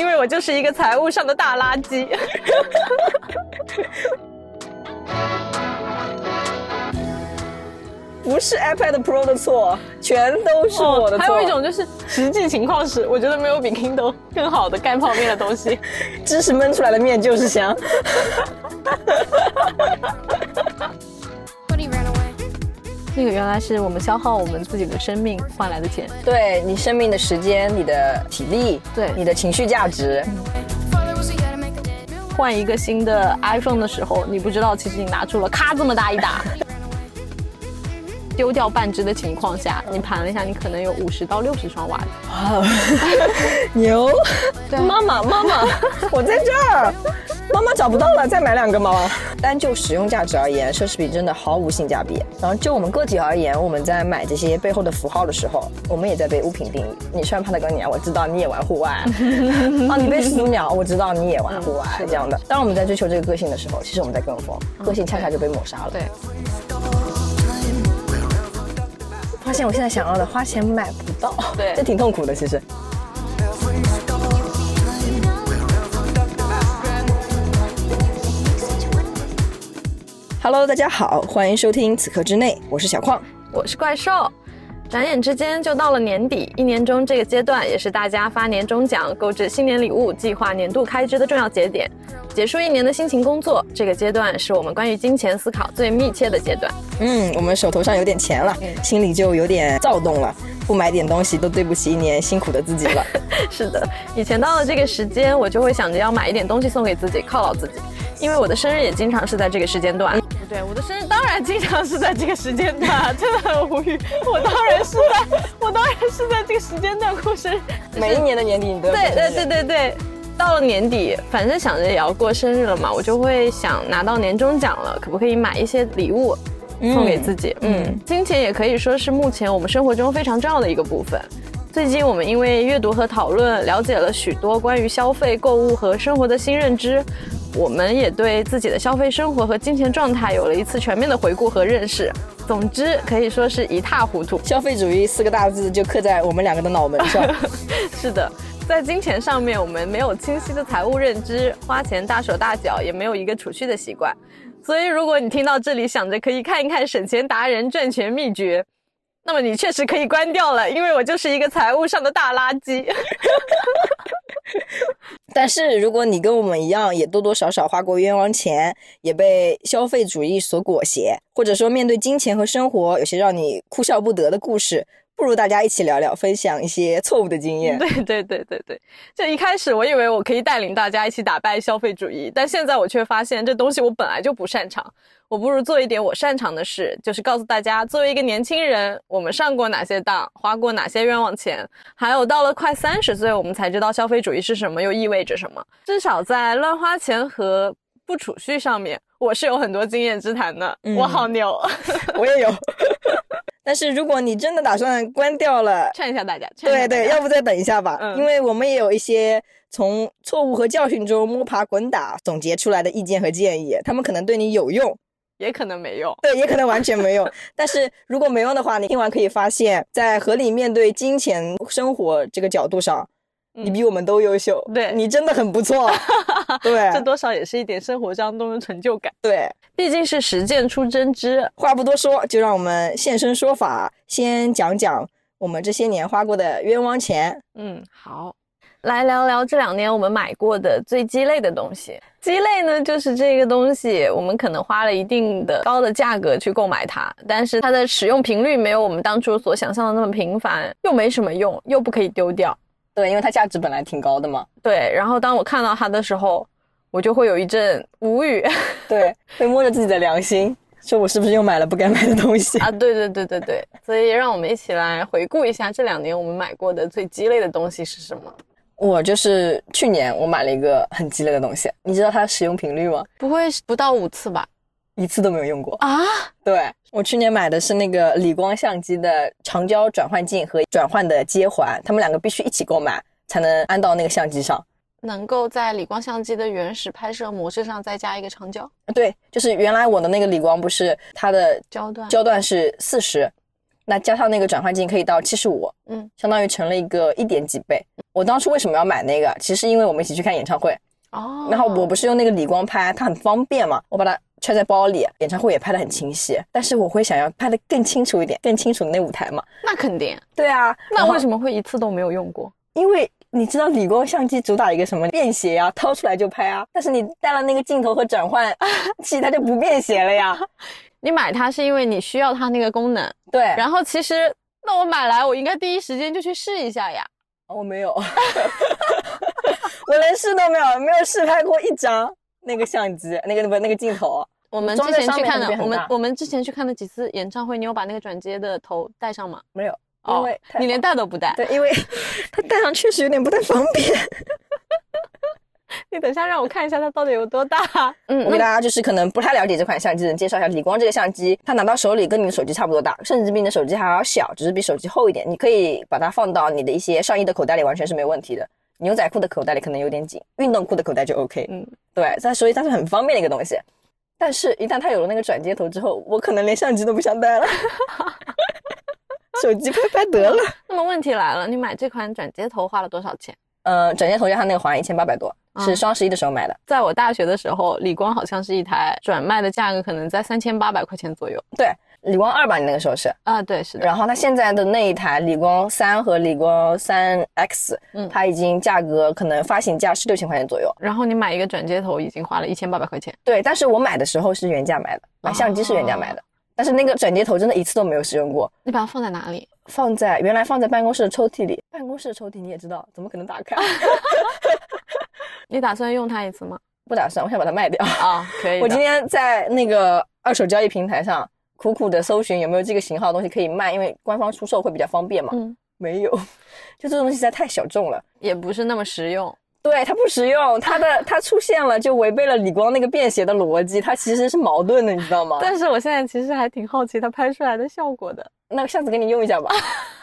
因为我就是一个财务上的大垃圾。不是 iPad Pro 的错，全都是我的错。还有一种就是实际情况是，我觉得没有比 Kindle 更好的干泡面的东西。芝士焖出来的面就是香。这个原来是我们消耗我们自己的生命换来的钱。对你生命的时间、你的体力、对你的情绪价值。换一个新的 iPhone 的时候，你不知道其实你拿出了咔这么大一打。丢掉半只的情况下，你盘了一下，你可能有五十到六十双袜子。哇，牛！妈妈，妈妈，我在这儿。妈妈找不到了，再买两个吗？单就使用价值而言，奢侈品真的毫无性价比。然后就我们个体而言，我们在买这些背后的符号的时候，我们也在被物品定义。你穿帕特高尼亚，我知道你也玩户外。啊，你被始祖鸟，我知道你也玩户外。这样的。当我们在追求这个个性的时候，其实我们在跟风，个性恰恰就被抹杀了。对。发现我现在想要的花钱买不到，对，这挺痛苦的。其实。Hello，大家好，欢迎收听此刻之内，我是小矿，我是怪兽。转眼之间就到了年底，一年中这个阶段也是大家发年终奖、购置新年礼物、计划年度开支的重要节点。结束一年的辛勤工作，这个阶段是我们关于金钱思考最密切的阶段。嗯，我们手头上有点钱了，心里就有点躁动了。不买点东西都对不起一年辛苦的自己了。是的，以前到了这个时间，我就会想着要买一点东西送给自己，犒劳自己。因为我的生日也经常是在这个时间段。对，我的生日当然经常是在这个时间段，真的很无语。我当然是在，我当然是在这个时间段过生日。每一年的年底你都对对对对对。到了年底，反正想着也要过生日了嘛，我就会想拿到年终奖了，可不可以买一些礼物送给自己？嗯，金钱也可以说是目前我们生活中非常重要的一个部分。最近我们因为阅读和讨论，了解了许多关于消费、购物和生活的新认知，我们也对自己的消费生活和金钱状态有了一次全面的回顾和认识。总之可以说是一塌糊涂。消费主义四个大字就刻在我们两个的脑门上。是的。在金钱上面，我们没有清晰的财务认知，花钱大手大脚，也没有一个储蓄的习惯。所以，如果你听到这里想着可以看一看省钱达人赚钱秘诀，那么你确实可以关掉了，因为我就是一个财务上的大垃圾。但是，如果你跟我们一样，也多多少少花过冤枉钱，也被消费主义所裹挟，或者说面对金钱和生活有些让你哭笑不得的故事。不如大家一起聊聊，分享一些错误的经验。对对对对对，就一开始我以为我可以带领大家一起打败消费主义，但现在我却发现这东西我本来就不擅长。我不如做一点我擅长的事，就是告诉大家，作为一个年轻人，我们上过哪些当，花过哪些冤枉钱，还有到了快三十岁，我们才知道消费主义是什么，又意味着什么。至少在乱花钱和不储蓄上面，我是有很多经验之谈的。我好牛，我也有。但是如果你真的打算关掉了，劝一下大家，对对，要不再等一下吧，因为我们也有一些从错误和教训中摸爬滚打总结出来的意见和建议，他们可能对你有用，也可能没用，对，也可能完全没用。但是如果没用的话，你听完可以发现，在合理面对金钱生活这个角度上。你比我们都优秀，对你真的很不错，对，这多少也是一点生活当中的成就感。对，毕竟是实践出真知。话不多说，就让我们现身说法，先讲讲我们这些年花过的冤枉钱。嗯，好，来聊聊这两年我们买过的最鸡肋的东西。鸡肋呢，就是这个东西，我们可能花了一定的高的价格去购买它，但是它的使用频率没有我们当初所想象的那么频繁，又没什么用，又不可以丢掉。对，因为它价值本来挺高的嘛。对，然后当我看到它的时候，我就会有一阵无语。对，会摸着自己的良心，说我是不是又买了不该买的东西啊？对对对对对，所以让我们一起来回顾一下这两年我们买过的最鸡肋的东西是什么。我就是去年我买了一个很鸡肋的东西，你知道它使用频率吗？不会不到五次吧？一次都没有用过啊？对我去年买的是那个理光相机的长焦转换镜和转换的接环，他们两个必须一起购买才能安到那个相机上，能够在理光相机的原始拍摄模式上再加一个长焦。对，就是原来我的那个理光不是它的焦段焦段是四十，那加上那个转换镜可以到七十五，嗯，相当于成了一个一点几倍。我当初为什么要买那个？其实因为我们一起去看演唱会，哦，然后我不是用那个理光拍，它很方便嘛，我把它揣在包里，演唱会也拍得很清晰。但是我会想要拍得更清楚一点，更清楚的那舞台嘛。那肯定。对啊，那为什么会一次都没有用过？因为你知道理光相机主打一个什么便携呀，掏出来就拍啊。但是你带了那个镜头和转换 器，它就不便携了呀。你买它是因为你需要它那个功能，对。然后其实那我买来，我应该第一时间就去试一下呀。我没有，我连试都没有，没有试拍过一张那个相机，那个不那个镜头。我们之前去看的，我们我们之前去看的几次演唱会，你有把那个转接的头带上吗？没有，因为你连戴都不带。对，因为 它戴上确实有点不太方便。你等下让我看一下它到底有多大。嗯，我给大家就是可能不太了解这款相机的人介绍一下，理光这个相机，它拿到手里跟你的手机差不多大，甚至比你的手机还要小，只是比手机厚一点。你可以把它放到你的一些上衣的口袋里，完全是没有问题的。牛仔裤的口袋里可能有点紧，运动裤的口袋就 OK。嗯，对，它所以它是很方便的一个东西。但是，一旦它有了那个转接头之后，我可能连相机都不想带了，手机拍拍得了。那么问题来了，你买这款转接头花了多少钱？呃，转接头加它那个环一千八百多，是双十一的时候买的。在我大学的时候，理光好像是一台转卖的价格可能在三千八百块钱左右。对，理光二吧，你那个时候是啊，对，是的。然后它现在的那一台理光三和理光三 X，嗯，它已经价格可能发行价是六千块钱左右。然后你买一个转接头已经花了一千八百块钱。对，但是我买的时候是原价买的，买相机是原价买的，但是那个转接头真的一次都没有使用过。你把它放在哪里？放在原来放在办公室的抽屉里，办公室的抽屉你也知道，怎么可能打开？你打算用它一次吗？不打算，我想把它卖掉啊。可以。我今天在那个二手交易平台上苦苦的搜寻有没有这个型号的东西可以卖，因为官方出售会比较方便嘛。嗯，没有，就这个东西实在太小众了，也不是那么实用。对，它不实用，它的它出现了就违背了李光那个便携的逻辑，它其实是矛盾的，你知道吗？但是我现在其实还挺好奇它拍出来的效果的。那下次给你用一下吧。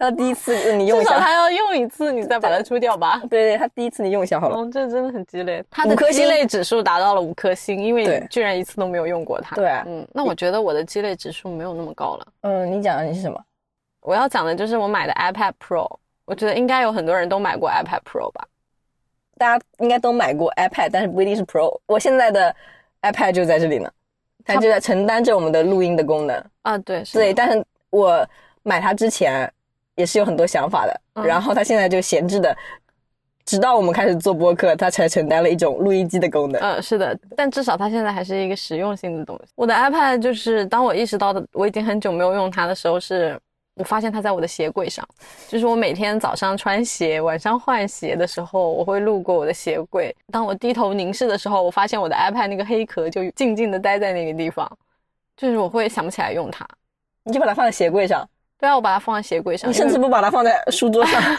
他第一次你用一下，至少他要用一次，你再把它出掉吧。对 对，他第一次你用一下好了。哦，这真的很鸡肋。他的鸡肋指数达到了五颗星，因为居然一次都没有用过它。对，嗯，那我觉得我的鸡肋指数没有那么高了。嗯，你讲的你是什么？我要讲的就是我买的 iPad Pro。我觉得应该有很多人都买过 iPad Pro 吧？大家应该都买过 iPad，但是不一定是 Pro。我现在的 iPad 就在这里呢，它就在承担着我们的录音的功能。啊，对，是对，但是我买它之前。也是有很多想法的，然后他现在就闲置的，直到我们开始做播客，他才承担了一种录音机的功能。嗯，是的，但至少它现在还是一个实用性的东西。我的 iPad 就是当我意识到的，我已经很久没有用它的时候，是我发现它在我的鞋柜上，就是我每天早上穿鞋，晚上换鞋的时候，我会路过我的鞋柜。当我低头凝视的时候，我发现我的 iPad 那个黑壳就静静的待在那个地方，就是我会想不起来用它，你就把它放在鞋柜上。对啊，我把它放在鞋柜上。你甚至不把它放在书桌上，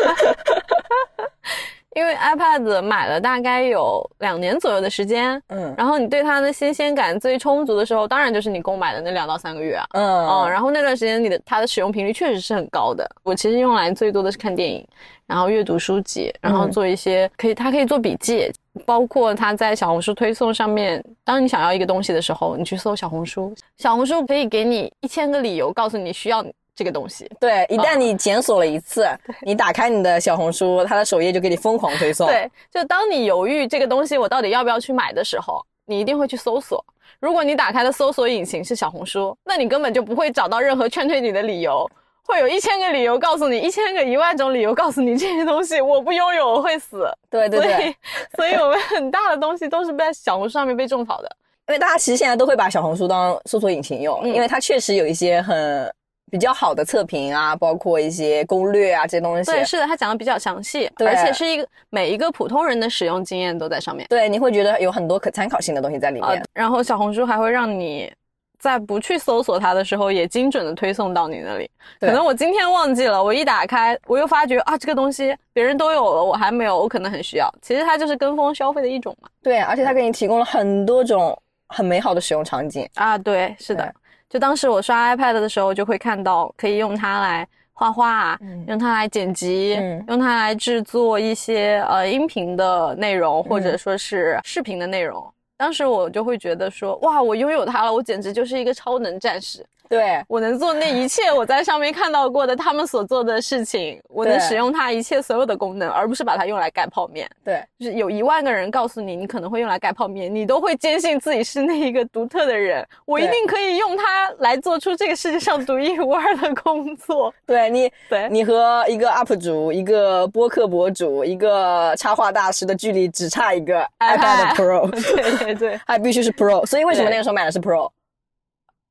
因为 iPad 买了大概有两年左右的时间，嗯，然后你对它的新鲜感最充足的时候，当然就是你购买的那两到三个月啊，嗯嗯，然后那段时间你的它的使用频率确实是很高的。我其实用来最多的是看电影，然后阅读书籍，然后做一些可以，它可以做笔记，包括它在小红书推送上面，当你想要一个东西的时候，你去搜小红书，小红书可以给你一千个理由，告诉你需要。这个东西，对，一旦你检索了一次，你打开你的小红书，它的首页就给你疯狂推送。对，就当你犹豫这个东西我到底要不要去买的时候，你一定会去搜索。如果你打开的搜索引擎是小红书，那你根本就不会找到任何劝退你的理由，会有一千个理由告诉你，一千个一万种理由告诉你这些东西我不拥有我会死。对对对，所以我们很大的东西都是在小红书上面被种草的，因为大家其实现在都会把小红书当搜索引擎用，因为它确实有一些很。比较好的测评啊，包括一些攻略啊这些东西。对，是的，他讲的比较详细，而且是一个每一个普通人的使用经验都在上面。对，你会觉得有很多可参考性的东西在里面。然后小红书还会让你在不去搜索它的时候，也精准的推送到你那里。可能我今天忘记了，我一打开，我又发觉啊，这个东西别人都有了，我还没有，我可能很需要。其实它就是跟风消费的一种嘛。对，而且它给你提供了很多种很美好的使用场景啊。对，是的。就当时我刷 iPad 的时候，就会看到可以用它来画画，用它来剪辑，用它来制作一些呃音频的内容，或者说是视频的内容。当时我就会觉得说，哇，我拥有它了，我简直就是一个超能战士。对，我能做那一切我在上面看到过的他们所做的事情，我能使用它一切所有的功能，而不是把它用来盖泡面。对，就是有一万个人告诉你，你可能会用来盖泡面，你都会坚信自己是那一个独特的人。我一定可以用它来做出这个世界上独一无二的工作。对你，对你和一个 UP 主、一个播客博主、一个插画大师的距离只差一个 iPad Pro，对对 对，还必须是 Pro。所以为什么那个时候买的是 Pro？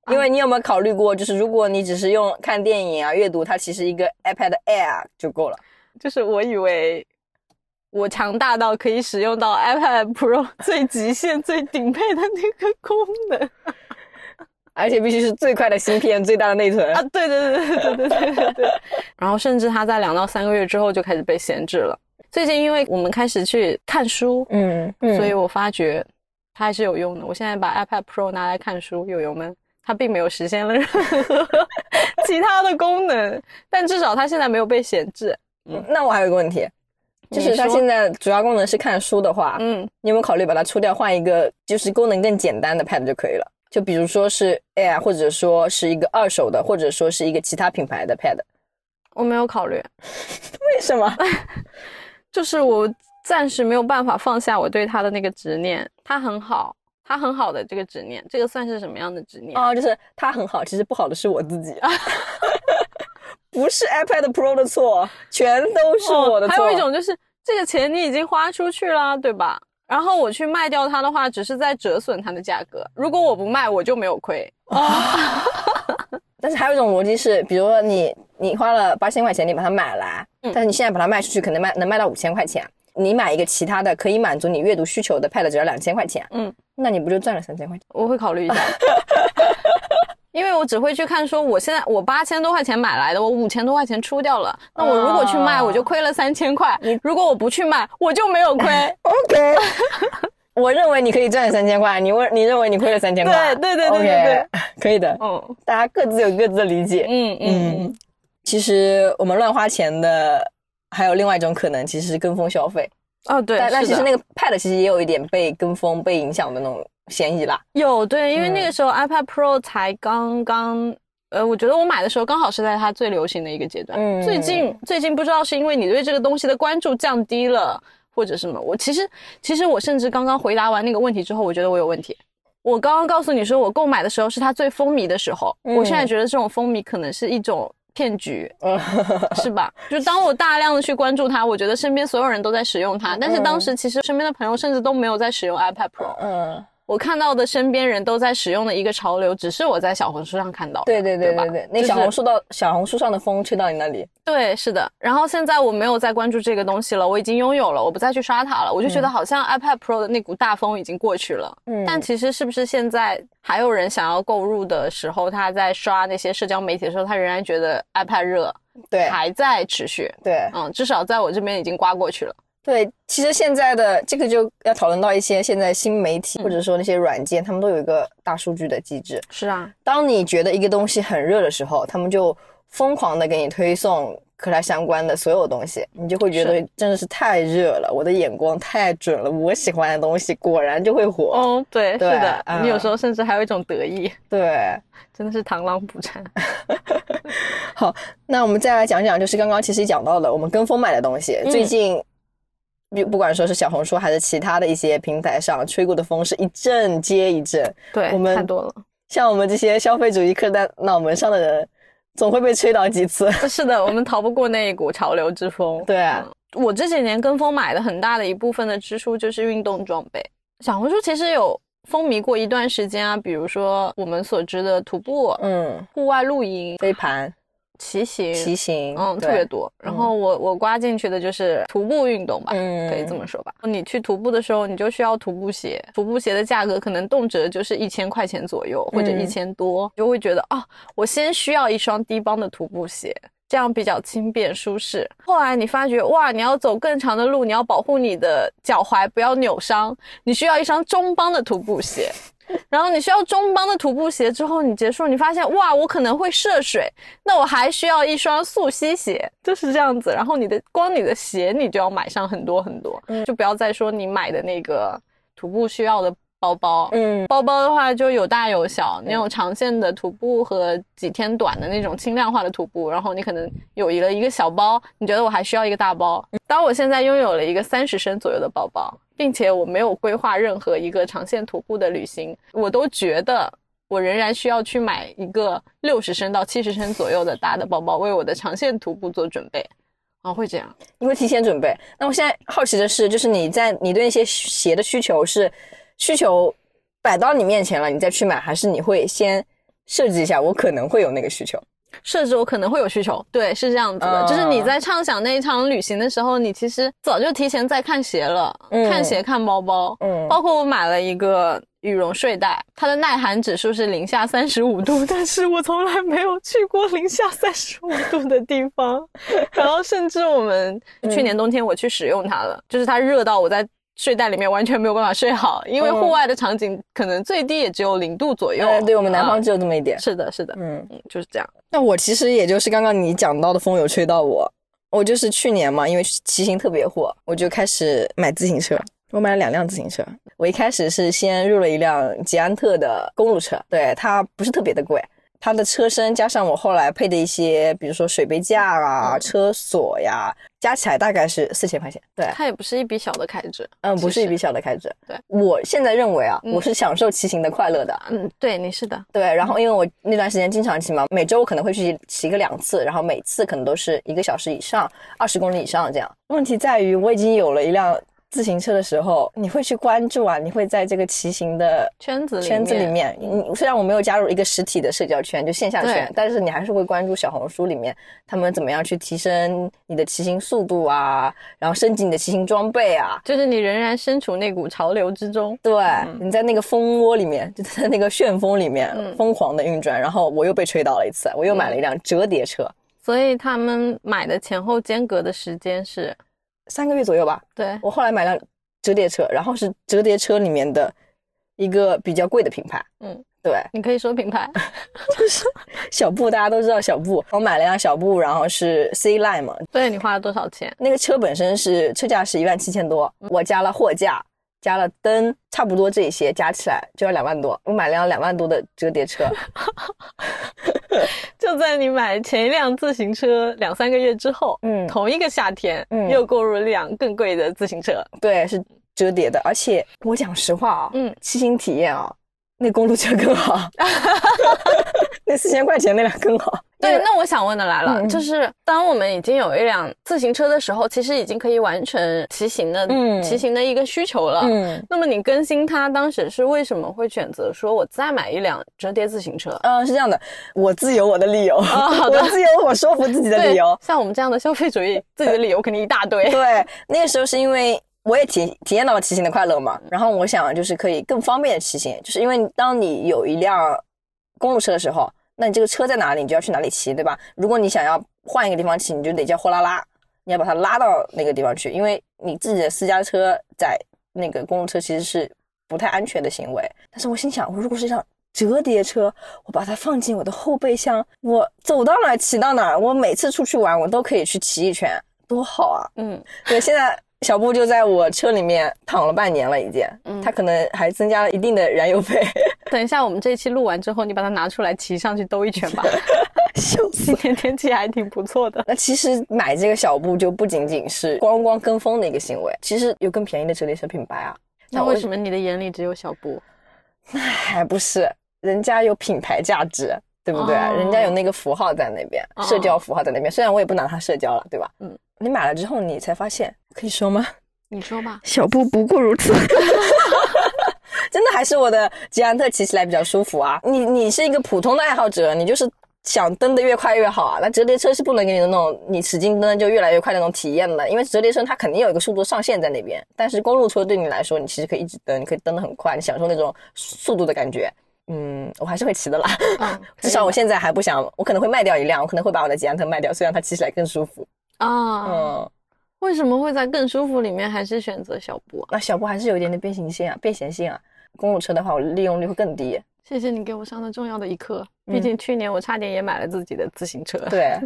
因为你有没有考虑过，就是如果你只是用看电影啊、阅读，它其实一个 iPad Air 就够了。就是我以为我强大到可以使用到 iPad Pro 最极限、最顶配的那个功能 而且必须是最快的芯片、最大的内存。啊！对对对对对对对对对。然后甚至它在两到三个月之后就开始被闲置了。最近因为我们开始去看书，嗯嗯所以我发觉它还是有用的。我现在把 iPad Pro 拿来看书，友友们，它并没有实现了任何 其他的功能，但至少它现在没有被闲置。嗯那我还有一个问题，就是它现在主要功能是看书的话，嗯，你有没有考虑把它出掉，换一个就是功能更简单的 Pad 就可以了？就比如说是 Air，或者说是一个二手的，或者说是一个其他品牌的 Pad。我没有考虑，为什么？就是我暂时没有办法放下我对它的那个执念。它很好，它很好的这个执念，这个算是什么样的执念？哦，就是他很好，其实不好的是我自己，不是 iPad Pro 的错，全都是我的错。哦还有一种就是这个钱你已经花出去了，对吧？然后我去卖掉它的话，只是在折损它的价格。如果我不卖，我就没有亏啊。但是还有一种逻辑是，比如说你你花了八千块钱，你把它买来，嗯但是你现在把它卖出去，可能卖能卖到五千块钱。你买一个其他的可以满足你阅读需求的 Pad 只要两千块钱，嗯，那你不就赚了三千块钱？我会考虑一下，因为我只会去看说，我现在我八千多块钱买来的，我五千多块钱出掉了，那我如果去卖，哦我就亏了三千块；如果我不去卖，我就没有亏。OK，我认为你可以赚三千块，你问你认为你亏了三千块，对对对对对对可以的，嗯大家各自有各自的理解。嗯嗯嗯，其实我们乱花钱的还有另外一种可能，其实是跟风消费。哦对，但但其实那个 Pad 其实也有一点被跟风、被影响的那种嫌疑啦。有对，因为嗯那个时候 iPad Pro 才刚刚。呃，我觉得我买的时候刚好是在它最流行的一个阶段。嗯最近最近不知道是因为你对这个东西的关注降低了，或者什么。我其实其实我甚至刚刚回答完那个问题之后，我觉得我有问题。我刚刚告诉你说我购买的时候是它最风靡的时候，嗯我现在觉得这种风靡可能是一种骗局，是吧？就当我大量的去关注它，我觉得身边所有人都在使用它，但是当时其实身边的朋友甚至都没有在使用 iPad Pro。嗯，我看到的身边人都在使用的一个潮流，只是我在小红书上看到的。对对对吧对对，那小红书到小红书上的风吹到你那里，对，是的。然后现在我没有再关注这个东西了，我已经拥有了，我不再去刷它了。我就觉得好像 iPad Pro 的那股大风已经过去了。嗯但其实是不是现在还有人想要购入的时候，他在刷那些社交媒体的时候，他仍然觉得 iPad 热，对还在持续。对嗯，至少在我这边已经刮过去了。对，其实现在的这个就要讨论到一些现在新媒体嗯或者说那些软件，他们都有一个大数据的机制。是啊，当你觉得一个东西很热的时候，他们就疯狂的给你推送和它相关的所有东西，你就会觉得真的是太热了，我的眼光太准了，我喜欢的东西果然就会火。哦，对，对是的，嗯你有时候甚至还有一种得意，对，真的是螳螂捕蝉。好，那我们再来讲讲，就是刚刚其实讲到的，我们跟风买的东西，嗯最近。不不管说是小红书还是其他的一些平台上，吹过的风是一阵接一阵。对，我们太多了。像我们这些消费主义刻在脑门上的人，总会被吹倒几次。是的，我们逃不过那一股潮流之风。对啊嗯我这几年跟风买的很大的一部分的支出就是运动装备。小红书其实有风靡过一段时间啊，比如说我们所知的徒步、嗯，户外露营、飞盘、骑行、骑行，嗯，特别多。然后我我刮进去的就是徒步运动吧，嗯可以这么说吧。你去徒步的时候，你就需要徒步鞋，徒步鞋的价格可能动辄就是一千块钱左右，或者嗯一千多，就会觉得啊，我先需要一双低帮的徒步鞋。这样比较轻便舒适。后来你发觉，哇，你要走更长的路，你要保护你的脚踝不要扭伤，你需要一双中帮的徒步鞋。然后你需要中帮的徒步鞋之后，你结束，你发现哇，我可能会涉水，那我还需要一双速吸鞋，就是这样子。然后你的光你的鞋，你就要买上很多很多，嗯就不要再说你买的那个徒步需要的包包，嗯，包包的话就有大有小，那种长线的徒步和几天短的那种轻量化的徒步，然后你可能有一了一个小包，你觉得我还需要一个大包。当我现在拥有了一个三十升左右的包包，并且我没有规划任何一个长线徒步的旅行，我都觉得我仍然需要去买一个六十升到七十升左右的大的包包，为我的长线徒步做准备。啊，会这样，你会提前准备。那我现在好奇的是，就是你在你对那些鞋的需求是需求摆到你面前了，你再去买，还是你会先设置一下？我可能会有那个需求，设置我可能会有需求。对，是这样子的，就是你在畅想那一场旅行的时候，你其实早就提前在看鞋了，看鞋看包包，嗯，包括我买了一个。羽绒睡袋，它的耐寒指数是零下三十五度，但是我从来没有去过零下三十五度的地方。然后甚至我们去年冬天我去使用它了，就是它热到我在睡袋里面完全没有办法睡好，因为户外的场景可能最低也只有零度左右。对我们南方只有这么一点。是的，是的，嗯嗯，就是这样。那我其实也就是刚刚你讲到的风有吹到我，我就是去年嘛，因为骑行特别火，我就开始买自行车。我买了两辆自行车，我一开始是先入了一辆捷安特的公路车，对它不是特别的贵，它的车身加上我后来配的一些，比如说水杯架啊、车锁呀，加起来大概是四千块钱。对，它也不是一笔小的开支，嗯，不是一笔小的开支。对，我现在认为啊，我是享受骑行的快乐的。嗯，对，你是的。对，然后因为我那段时间经常骑嘛，每周我可能会去骑个两次，然后每次可能都是一个小时以上，二十公里以上这样。问题在于我已经有了一辆。自行车的时候，你会去关注啊？你会在这个骑行的圈子圈子里面。你虽然我没有加入一个实体的社交圈，就线下圈，但是你还是会关注小红书里面他们怎么样去提升你的骑行速度啊，然后升级你的骑行装备啊。就是你仍然身处那股潮流之中，对，你在那个蜂窝里面，就在那个旋风里面疯狂的运转。然后我又被吹倒了一次，我又买了一辆折叠车。所以他们买的前后间隔的时间是。三个月左右吧。对，我后来买了折叠车，然后是折叠车里面的一个比较贵的品牌。嗯，对，你可以说品牌，就是小布，大家都知道小布。我买了辆小布，然后是 C line 嘛。对，你花了多少钱？那个车本身是车价是一万七千多，我加了货架。加了灯，差不多这些加起来就要两万多。我买了辆两万多的折叠车，就在你买前一辆自行车两三个月之后，嗯，同一个夏天，嗯，又购入了辆更贵的自行车。对，是折叠的，而且我讲实话啊，嗯，骑行体验啊，那公路车更好，那四千块钱那辆更好。对，那我想问的来了，就是当我们已经有一辆自行车的时候，其实已经可以完成骑行的，嗯，骑行的一个需求了。嗯，那么你更新它，当时是为什么会选择说我再买一辆折叠自行车？嗯，是这样的，我自有我的理由，我自有我说服自己的理由。像我们这样的消费主义，自己的理由肯定一大堆。对，那个时候是因为我也体体验到了骑行的快乐嘛，然后我想就是可以更方便的骑行，就是因为当你有一辆公路车的时候。那你这个车在哪里，你就要去哪里骑，对吧？如果你想要换一个地方骑，你就得叫货拉拉，你要把它拉到那个地方去，因为你自己的私家车在那个公路车其实是不太安全的行为。但是我心想，我如果是一辆折叠车，我把它放进我的后备箱，我走到哪骑到哪，我每次出去玩我都可以去骑一圈，多好啊！嗯，对，现在。小布就在我车里面躺了半年了，已经。嗯，他可能还增加了一定的燃油费。等一下，我们这一期录完之后，你把它拿出来骑上去兜一圈吧。笑死！今天天气还挺不错的。那其实买这个小布就不仅仅是光光跟风的一个行为，其实有更便宜的折叠车品牌啊。那为什么你的眼里只有小布？那还不是人家有品牌价值，对不对？人家有那个符号在那边，社交符号在那边。虽然我也不拿它社交了，对吧？嗯。你买了之后，你才发现。可以说吗？你说吧。小布不过如此 真的还是我的捷安特骑起来比较舒服啊。你你是一个普通的爱好者，你就是想蹬得越快越好啊。那折叠车是不能给你的那种，你使劲蹬就越来越快那种体验的，因为折叠车它肯定有一个速度上限在那边。但是公路车对你来说，你其实可以一直蹬，你可以蹬得很快，你享受那种速度的感觉。嗯，我还是会骑的啦。至少我现在还不想，我可能会卖掉一辆，我可能会把我的捷安特卖掉，虽然它骑起来更舒服啊。嗯。为什么会在更舒服里面还是选择小布？那小布还是有一点点变形性啊，便携性啊。公路车的话，我利用率会更低。谢谢你给我上的重要的一课。毕竟去年我差点也买了自己的自行车。对，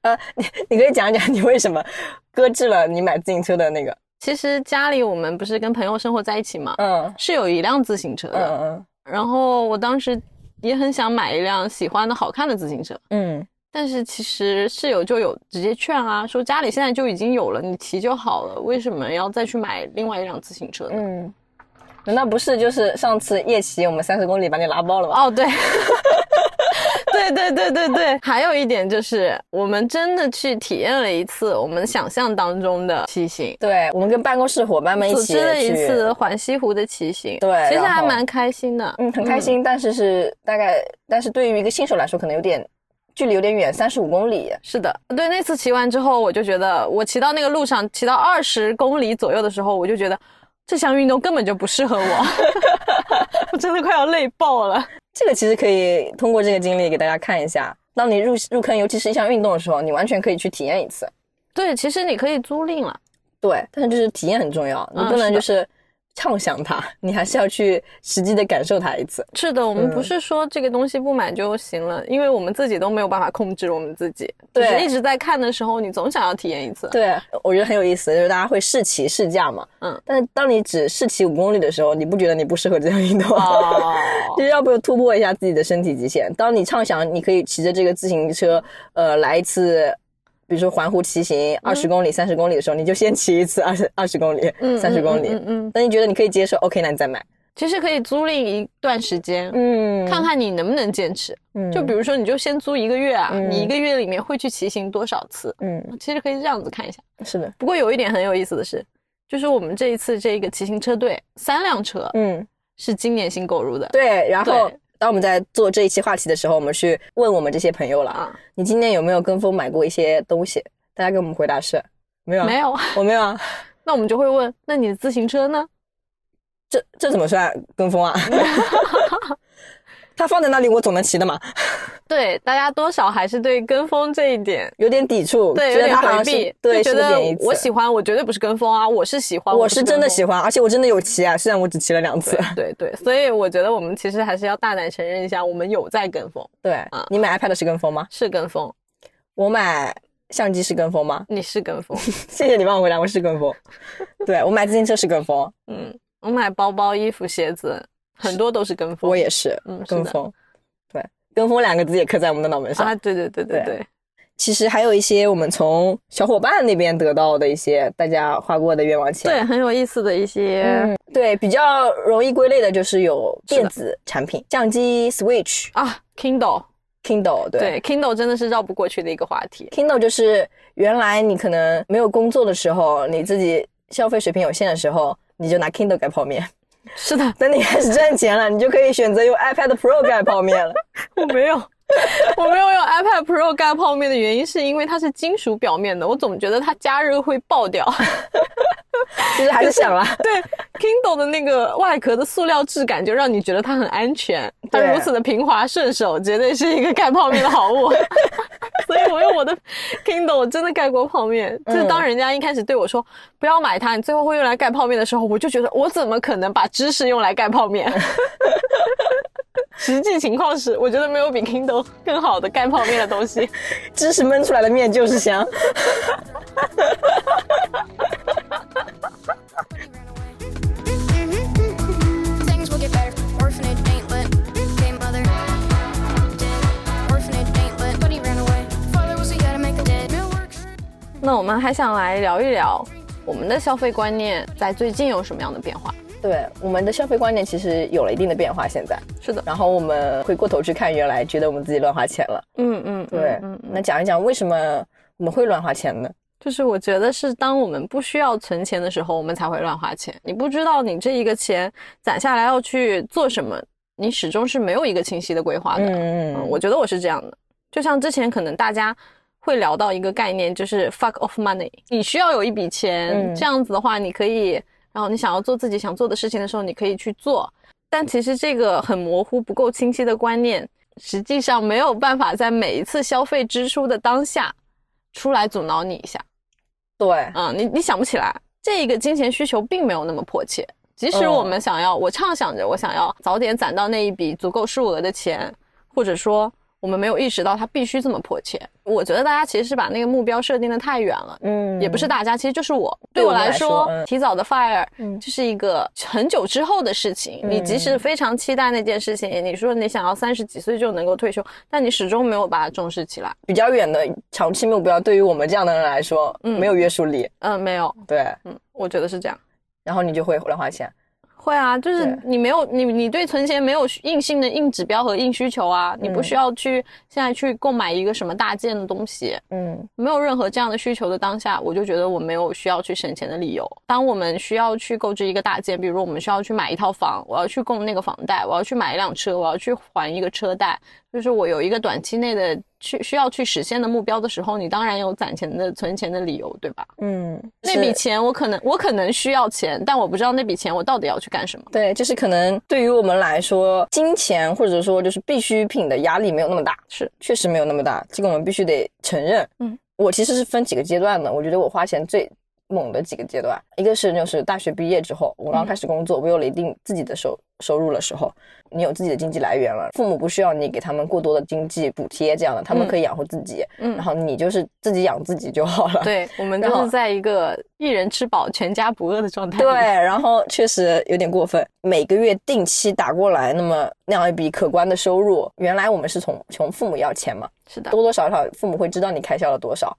呃，你你可以讲讲你为什么搁置了你买自行车的那个？其实家里我们不是跟朋友生活在一起嘛，嗯是有一辆自行车的嗯。嗯然后我当时也很想买一辆喜欢的好看的自行车，嗯，但是其实室友就有直接劝啊，说家里现在就已经有了，你骑就好了，为什么要再去买另外一辆自行车呢？嗯，难道不是就是上次夜骑我们三十公里把你拉爆了吗？哦，对，对对对对对，还有一点就是，我们真的去体验了一次我们想象当中的骑行，对，我们跟办公室伙伴们一起组织了一次环西湖的骑行，对其实还蛮开心的，嗯，很开心，但是是大概，但是对于一个新手来说，可能有点距离有点远，三十五公里。是的，对，那次骑完之后，我就觉得，我骑到那个路上，骑到二十公里左右的时候，我就觉得这项运动根本就不适合我，我真的快要累爆了。这个其实可以通过这个经历给大家看一下，当你入入坑，尤其是一项运动的时候，你完全可以去体验一次。对，其实你可以租赁了，对，但是就是体验很重要，你不能就是畅想它，你还是要去实际的感受它一次。是的，我们嗯不是说这个东西不买就行了，因为我们自己都没有办法控制我们自己。对一直在看的时候，你总想要体验一次。对，我觉得很有意思，就是大家会试骑试驾嘛，嗯，但是当你只试骑五公里的时候，你不觉得你不适合这项运动？哦，就是要不要突破一下自己的身体极限？当你畅想你可以骑着这个自行车，呃，来一次，比如说环湖骑行二十公里、三十公里的时候，你就先骑一次二十二十公里、嗯三十公里。嗯嗯嗯，等你觉得你可以接受，OK，那你再买。其实可以租赁一段时间，嗯看看你能不能坚持。嗯就比如说，你就先租一个月啊，嗯你一个月里面会去骑行多少次？嗯，其实可以这样子看一下。是的，不过有一点很有意思的是，就是我们这一次这个骑行车队三辆车嗯，是今年新购入的。对。然后对当我们在做这一期话题的时候，我们去问我们这些朋友了，啊，你今年有没有跟风买过一些东西？大家给我们回答是，没有啊，没有，我没有啊。那我们就会问，那你的自行车呢？这这怎么算跟风啊？它放在那里，我总能骑的嘛。对，大家多少还是对跟风这一点，有点抵触，对，觉有点回避，对，就觉得我喜欢，我绝对不是跟风啊，我是喜欢，我是真的喜欢，而且我真的有骑啊，虽然我只骑了两次。对对，所以我觉得我们其实还是要大胆承认一下，我们有在跟风，对啊你买 iPad 是跟风吗？是跟风，我买相机是跟风吗？你是跟风，谢谢你帮我回答，我是跟风。对我买自行车是跟风，嗯，我买包包、衣服、鞋子，很多都是跟风，我也是嗯跟风。对，跟风两个字也刻在我们的脑门上。啊，对对对对对对，其实还有一些我们从小伙伴那边得到的一些大家花过的冤枉钱。对，很有意思的一些，嗯，对，比较容易归类的就是有电子产品，相机 Switch、啊，Kindle，Kindle，对对，Kindle 真的是绕不过去的一个话题。Kindle 就是原来你可能没有工作的时候，你自己消费水平有限的时候，你就拿 Kindle 盖泡面。是的，等你开始赚钱了，你就可以选择用 iPad Pro 盖泡面了。我没有，我没有用 iPad Pro 盖泡面的原因是因为它是金属表面的，我总觉得它加热会爆掉。其 实还是想了，对 Kindle 的那个外壳的塑料质感，就让你觉得它很安全，它如此的平滑顺手，绝对是一个盖泡面的好物。所以我用我的 Kindle 我真的盖过泡面。就是当人家一开始对我说不要买它，你最后会用来盖泡面的时候，我就觉得我怎么可能把知识用来盖泡面？实际情况是，我觉得没有比 Kindle 更好的盖泡面的东西，芝士焖出来的面就是香。那我们还想来聊一聊我们的消费观念在最近有什么样的变化。对，我们的消费观念其实有了一定的变化，现在。是的，然后我们回过头去看，原来觉得我们自己乱花钱了。嗯嗯，对，嗯嗯那讲一讲为什么我们会乱花钱呢？就是我觉得是当我们不需要存钱的时候，我们才会乱花钱。你不知道你这一个钱攒下来要去做什么，你始终是没有一个清晰的规划的。嗯嗯，我觉得我是这样的。就像之前可能大家会聊到一个概念，就是 fuck off money，你需要有一笔钱，嗯这样子的话，你可以，然后你想要做自己想做的事情的时候，你可以去做。但其实这个很模糊、不够清晰的观念，实际上没有办法在每一次消费支出的当下出来阻挠你一下。对，嗯，你你想不起来，这一个金钱需求并没有那么迫切。即使嗯我们想要，我畅想着我想要早点攒到那一笔足够数额的钱，或者说我们没有意识到它必须这么迫切。我觉得大家其实是把那个目标设定的太远了，嗯也不是大家，其实就是我对我来说，提早的 fire 嗯就是一个很久之后的事情。你即使非常期待那件事情，你说你想要三十几岁就能够退休，但你始终没有把它重视起来。比较远的长期目标，对于我们这样的人来说，嗯没有约束力。嗯，没有，对，嗯，我觉得是这样。然后你就会乱花钱。会啊，就是你没有你你对存钱没有硬性的硬指标和硬需求啊，你不需要去现在去购买一个什么大件的东西，嗯。没有任何这样的需求的当下，我就觉得我没有需要去省钱的理由。当我们需要去购置一个大件，比如我们需要去买一套房，我要去供那个房贷，我要去买一辆车，我要去还一个车贷，就是我有一个短期内的去需要去实现的目标的时候，你当然有攒钱的存钱的理由，对吧？嗯，那笔钱我可能我可能需要钱，但我不知道那笔钱我到底要去干什么。对，就是可能对于我们来说，金钱或者说就是必需品的压力没有那么大，是确实没有那么大，这个我们必须得承认。嗯，我其实是分几个阶段的，我觉得我花钱最猛的几个阶段，一个是就是大学毕业之后，我刚开始工作，我有了一定自己的收收入的时候，你有自己的经济来源了，父母不需要你给他们过多的经济补贴，这样的，他们嗯可以养活自己，嗯然后你就是自己养自己就好了。对，我们然后就是在一个一人吃饱全家不饿的状态。对，然后确实有点过分，每个月定期打过来那么那样一笔可观的收入，原来我们是从从父母要钱嘛，是的，多多少少父母会知道你开销了多少，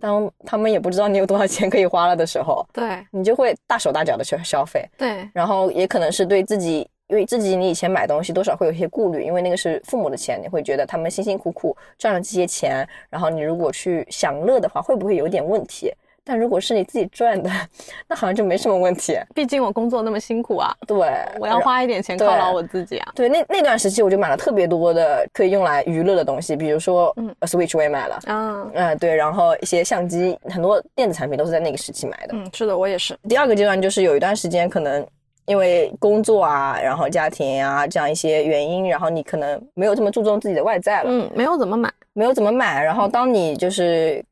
当他们也不知道你有多少钱可以花了的时候，对你就会大手大脚的去消费，对然后也可能是对自己。因为自己你以前买东西多少会有一些顾虑，因为那个是父母的钱，你会觉得他们辛辛苦苦赚了这些钱，然后你如果去享乐的话，会不会有点问题？但如果是你自己赚的，那好像就没什么问题。毕竟我工作那么辛苦啊，对，我要花一点钱犒劳我自己啊。对，那那段时期我就买了特别多的可以用来娱乐的东西，比如说，嗯呃，Switch 我也买了，嗯嗯、对，然后一些相机，很多电子产品都是在那个时期买的。嗯，是的，我也是。第二个阶段就是有一段时间可能因为工作啊，然后家庭啊这样一些原因，然后你可能没有这么注重自己的外在了，嗯，没有怎么买。没有怎么买，然后当你就是。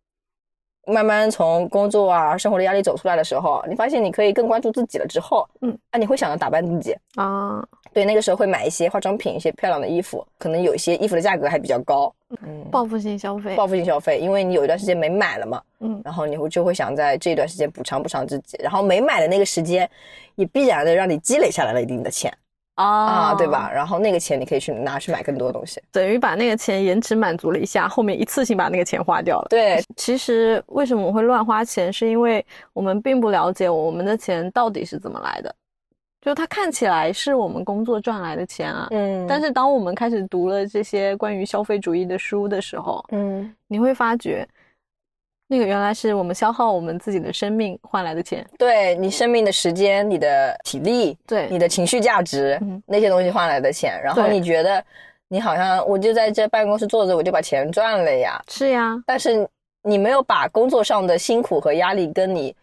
慢慢从工作啊、生活的压力走出来的时候，你发现你可以更关注自己了之后，嗯，啊，你会想着打扮自己，啊，对，那个时候会买一些化妆品、一些漂亮的衣服，可能有一些衣服的价格还比较高，嗯，报复性消费。报复性消费，因为你有一段时间没买了嘛，嗯。然后你会就会想在这一段时间补偿补偿自己，然后没买的那个时间，也必然的让你积累下来了一定的钱啊啊，对吧？？然后那个钱你可以去拿去买更多的东西，等于把那个钱延迟满足了一下，后面一次性把那个钱花掉了。对，其实为什么我会乱花钱，是因为我们并不了解我们的钱到底是怎么来的。就它看起来是我们工作赚来的钱啊，嗯但是当我们开始读了这些关于消费主义的书的时候，嗯，你会发觉，那个原来是我们消耗我们自己的生命换来的钱。对你生命的时间、你的体力、对你的情绪价值、嗯那些东西换来的钱，然后你觉得你好像我就在这办公室坐着，我就把钱赚了呀，是呀，但是你没有把工作上的辛苦和压力跟你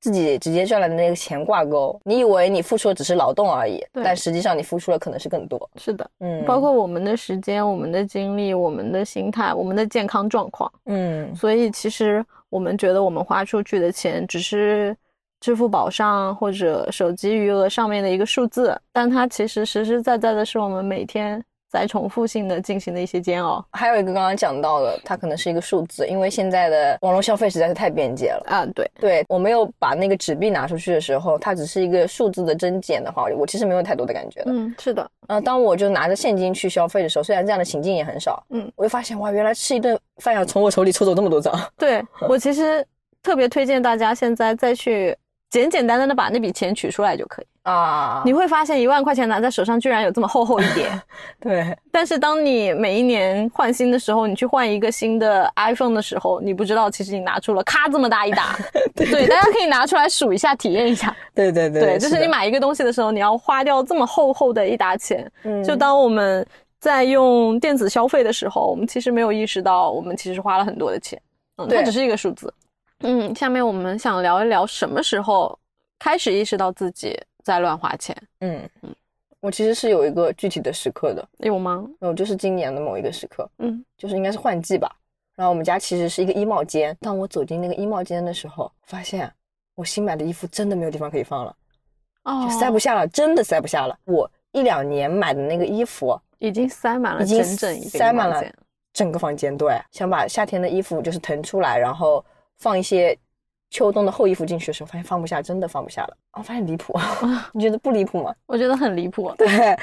自己直接赚来的那个钱挂钩，你以为你付出的只是劳动而已，但实际上你付出的可能是更多。是的，嗯，包括我们的时间、我们的精力、我们的心态、我们的健康状况。嗯所以其实我们觉得我们花出去的钱只是支付宝上或者手机余额上面的一个数字，但它其实实实在在的是我们每天在重复性的进行的一些煎熬还有一个刚刚讲到的，它可能是一个数字，因为现在的网络消费实在是太便捷了。啊。对，对我没有把那个纸币拿出去的时候，它只是一个数字的增减的话，我其实没有太多的感觉的。嗯，是的，呃，当我就拿着现金去消费的时候，虽然这样的情境也很少，嗯，我就发现哇，原来吃一顿饭要从我手里抽走这么多张。对我其实特别推荐大家现在再去简简单单的把那笔钱取出来就可以。啊，你会发现一万块钱拿在手上居然有这么厚厚一叠。对但是当你每一年换新的时候，你去换一个新的 iPhone 的时候，你不知道其实你拿出了咔这么大一沓。对，大家可以拿出来数一下，体验一下。对对对对，就是你买一个东西的时候，你要花掉这么厚厚的一沓钱。嗯就当我们在用电子消费的时候，我们其实没有意识到，我们其实花了很多的钱。嗯，它只是一个数字。嗯，下面我们想聊一聊什么时候开始意识到自己在乱花钱，嗯。嗯，我其实是有一个具体的时刻的，有吗？有就是今年的某一个时刻，嗯。就是应该是换季吧。然后我们家其实是一个衣帽间，当我走进那个衣帽间的时候，发现我新买的衣服真的没有地方可以放了，哦。就塞不下了，真的塞不下了。我一两年买的那个衣服，已经塞满了已经整整一个塞满了整个房间，对，想把夏天的衣服就是腾出来，然后放一些秋冬的厚衣服进去的时候，发现放不下，真的放不下了。哦，发现离谱，你觉得不离谱吗？我觉得很离谱。对，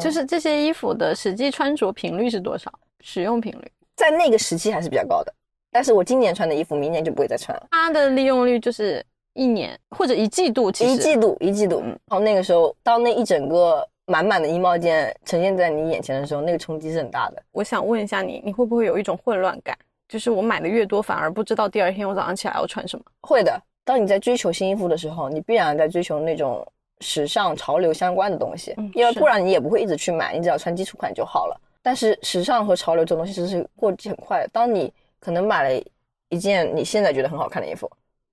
就是这些衣服的实际穿着频率是多少？使用频率？在那个时期还是比较高的。但是我今年穿的衣服，明年就不会再穿了。它的利用率就是一年或者一季度，其实一季度一季度。然后那个时候，当那一整个满满的衣帽间呈现在你眼前的时候，那个冲击是很大的。我想问一下你，你会不会有一种混乱感？就是我买的越多，反而不知道第二天我早上起来要穿什么。会的。当你在追求新衣服的时候，你必然在追求那种时尚潮流相关的东西，嗯因为不然你也不会一直去买，你只要穿基础款就好了。但是时尚和潮流这种东西其实是过季很快的。当你可能买了一件你现在觉得很好看的衣服，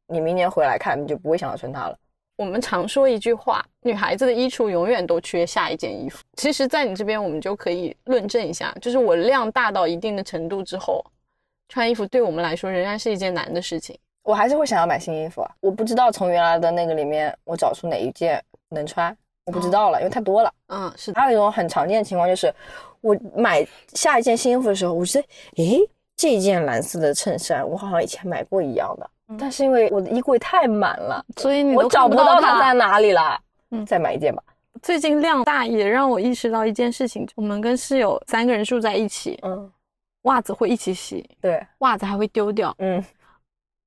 你明年回来看，你就不会想要穿它了。我们常说一句话，女孩子的衣橱永远都缺下一件衣服。其实，在你这边，我们就可以论证一下，就是我量大到一定的程度之后，穿衣服对我们来说仍然是一件难的事情。我还是会想要买新衣服啊，我不知道从原来的那个里面我找出哪一件能穿，我不知道了，因为太多了。嗯，是的，还有一种很常见的情况就是，我买下一件新衣服的时候，我觉得，诶，这件蓝色的衬衫我好像以前买过一样的，但是因为我的衣柜太满了，所以你我找不到它在哪里了。嗯再买一件吧。最近量大也让我意识到一件事情：我们跟室友三个人住在一起，嗯，袜子会一起洗，对，袜子还会丢掉，嗯。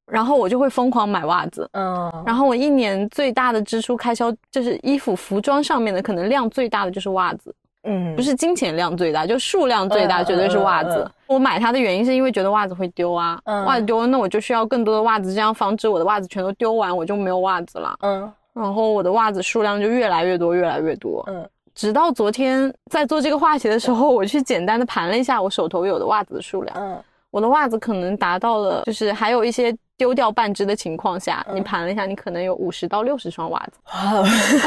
然后我就会疯狂买袜子。嗯，然后我一年最大的支出开销就是衣服、服装上面的，可能量最大的就是袜子，嗯。不是金钱量最大，就数量最大，嗯绝对是袜子。嗯嗯我买它的原因是因为觉得袜子会丢啊，嗯。袜子丢了，那我就需要更多的袜子，这样防止我的袜子全都丢完，我就没有袜子了。嗯。然后我的袜子数量就越来越多，越来越多。嗯直到昨天在做这个话题的时候，我去简单的盘了一下我手头有的袜子的数量，嗯我的袜子可能达到了，就是还有一些丢掉半只的情况下，嗯你盘了一下，你可能有五十到六十双袜子。哇，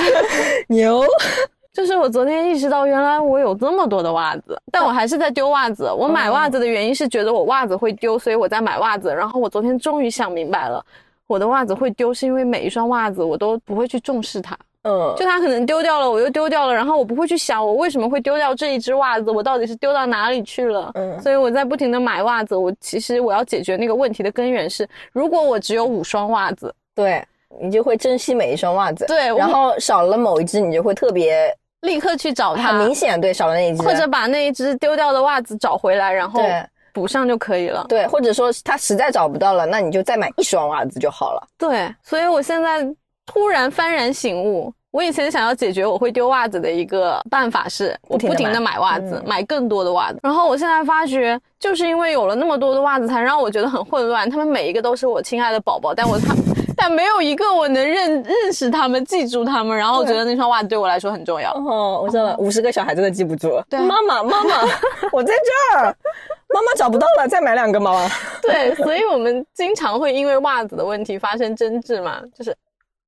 牛，就是我昨天意识到，原来我有这么多的袜子，但我还是在丢袜子。我买袜子的原因是觉得我袜子会丢，所以我在买袜子。然后我昨天终于想明白了，我的袜子会丢是因为每一双袜子我都不会去重视它，嗯就它可能丢掉了，我又丢掉了，然后我不会去想我为什么会丢掉这一只袜子，我到底是丢到哪里去了。嗯所以我在不停的买袜子，我其实我要解决那个问题的根源是，如果我只有五双袜子，对你就会珍惜每一双袜子，对然后少了某一只，你就会特别立刻去找它，很明显，对，少了那一只，或者把那一只丢掉的袜子找回来，然后补上就可以了。对，或者说他实在找不到了，那你就再买一双袜子就好了。对，所以我现在突然幡然醒悟，我以前想要解决我会丢袜子的一个办法是，我不停的买买袜子，嗯买更多的袜子。然后我现在发觉，就是因为有了那么多的袜子，才让我觉得很混乱。他们每一个都是我亲爱的宝宝，但我他。但没有一个我能认认识他们、记住他们，然后我觉得那双袜子对我来说很重要。哦，我知道了，五十个小孩真的记不住。对啊妈妈，妈妈，我在这儿，妈妈找不到了，再买两个妈妈。对，所以我们经常会因为袜子的问题发生争执嘛，就是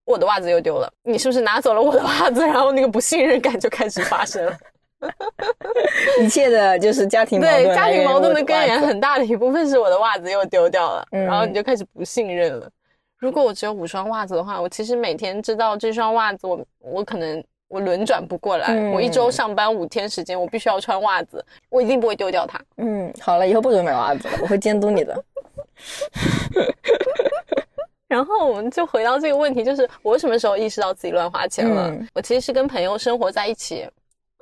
我的袜子又丢了，你是不是拿走了我的袜子？然后那个不信任感就开始发生了。一切的就是家庭矛盾，对，家庭矛盾的根源很大的一部分是我的袜子又丢掉了，嗯然后你就开始不信任了。如果我只有五双袜子的话，我其实每天知道这双袜子我我可能我轮转不过来，嗯我一周上班五天时间，我必须要穿袜子，我一定不会丢掉它。嗯，好了，以后不准买袜子了，我会监督你的。然后我们就回到这个问题，就是我什么时候意识到自己乱花钱了？嗯我其实是跟朋友生活在一起，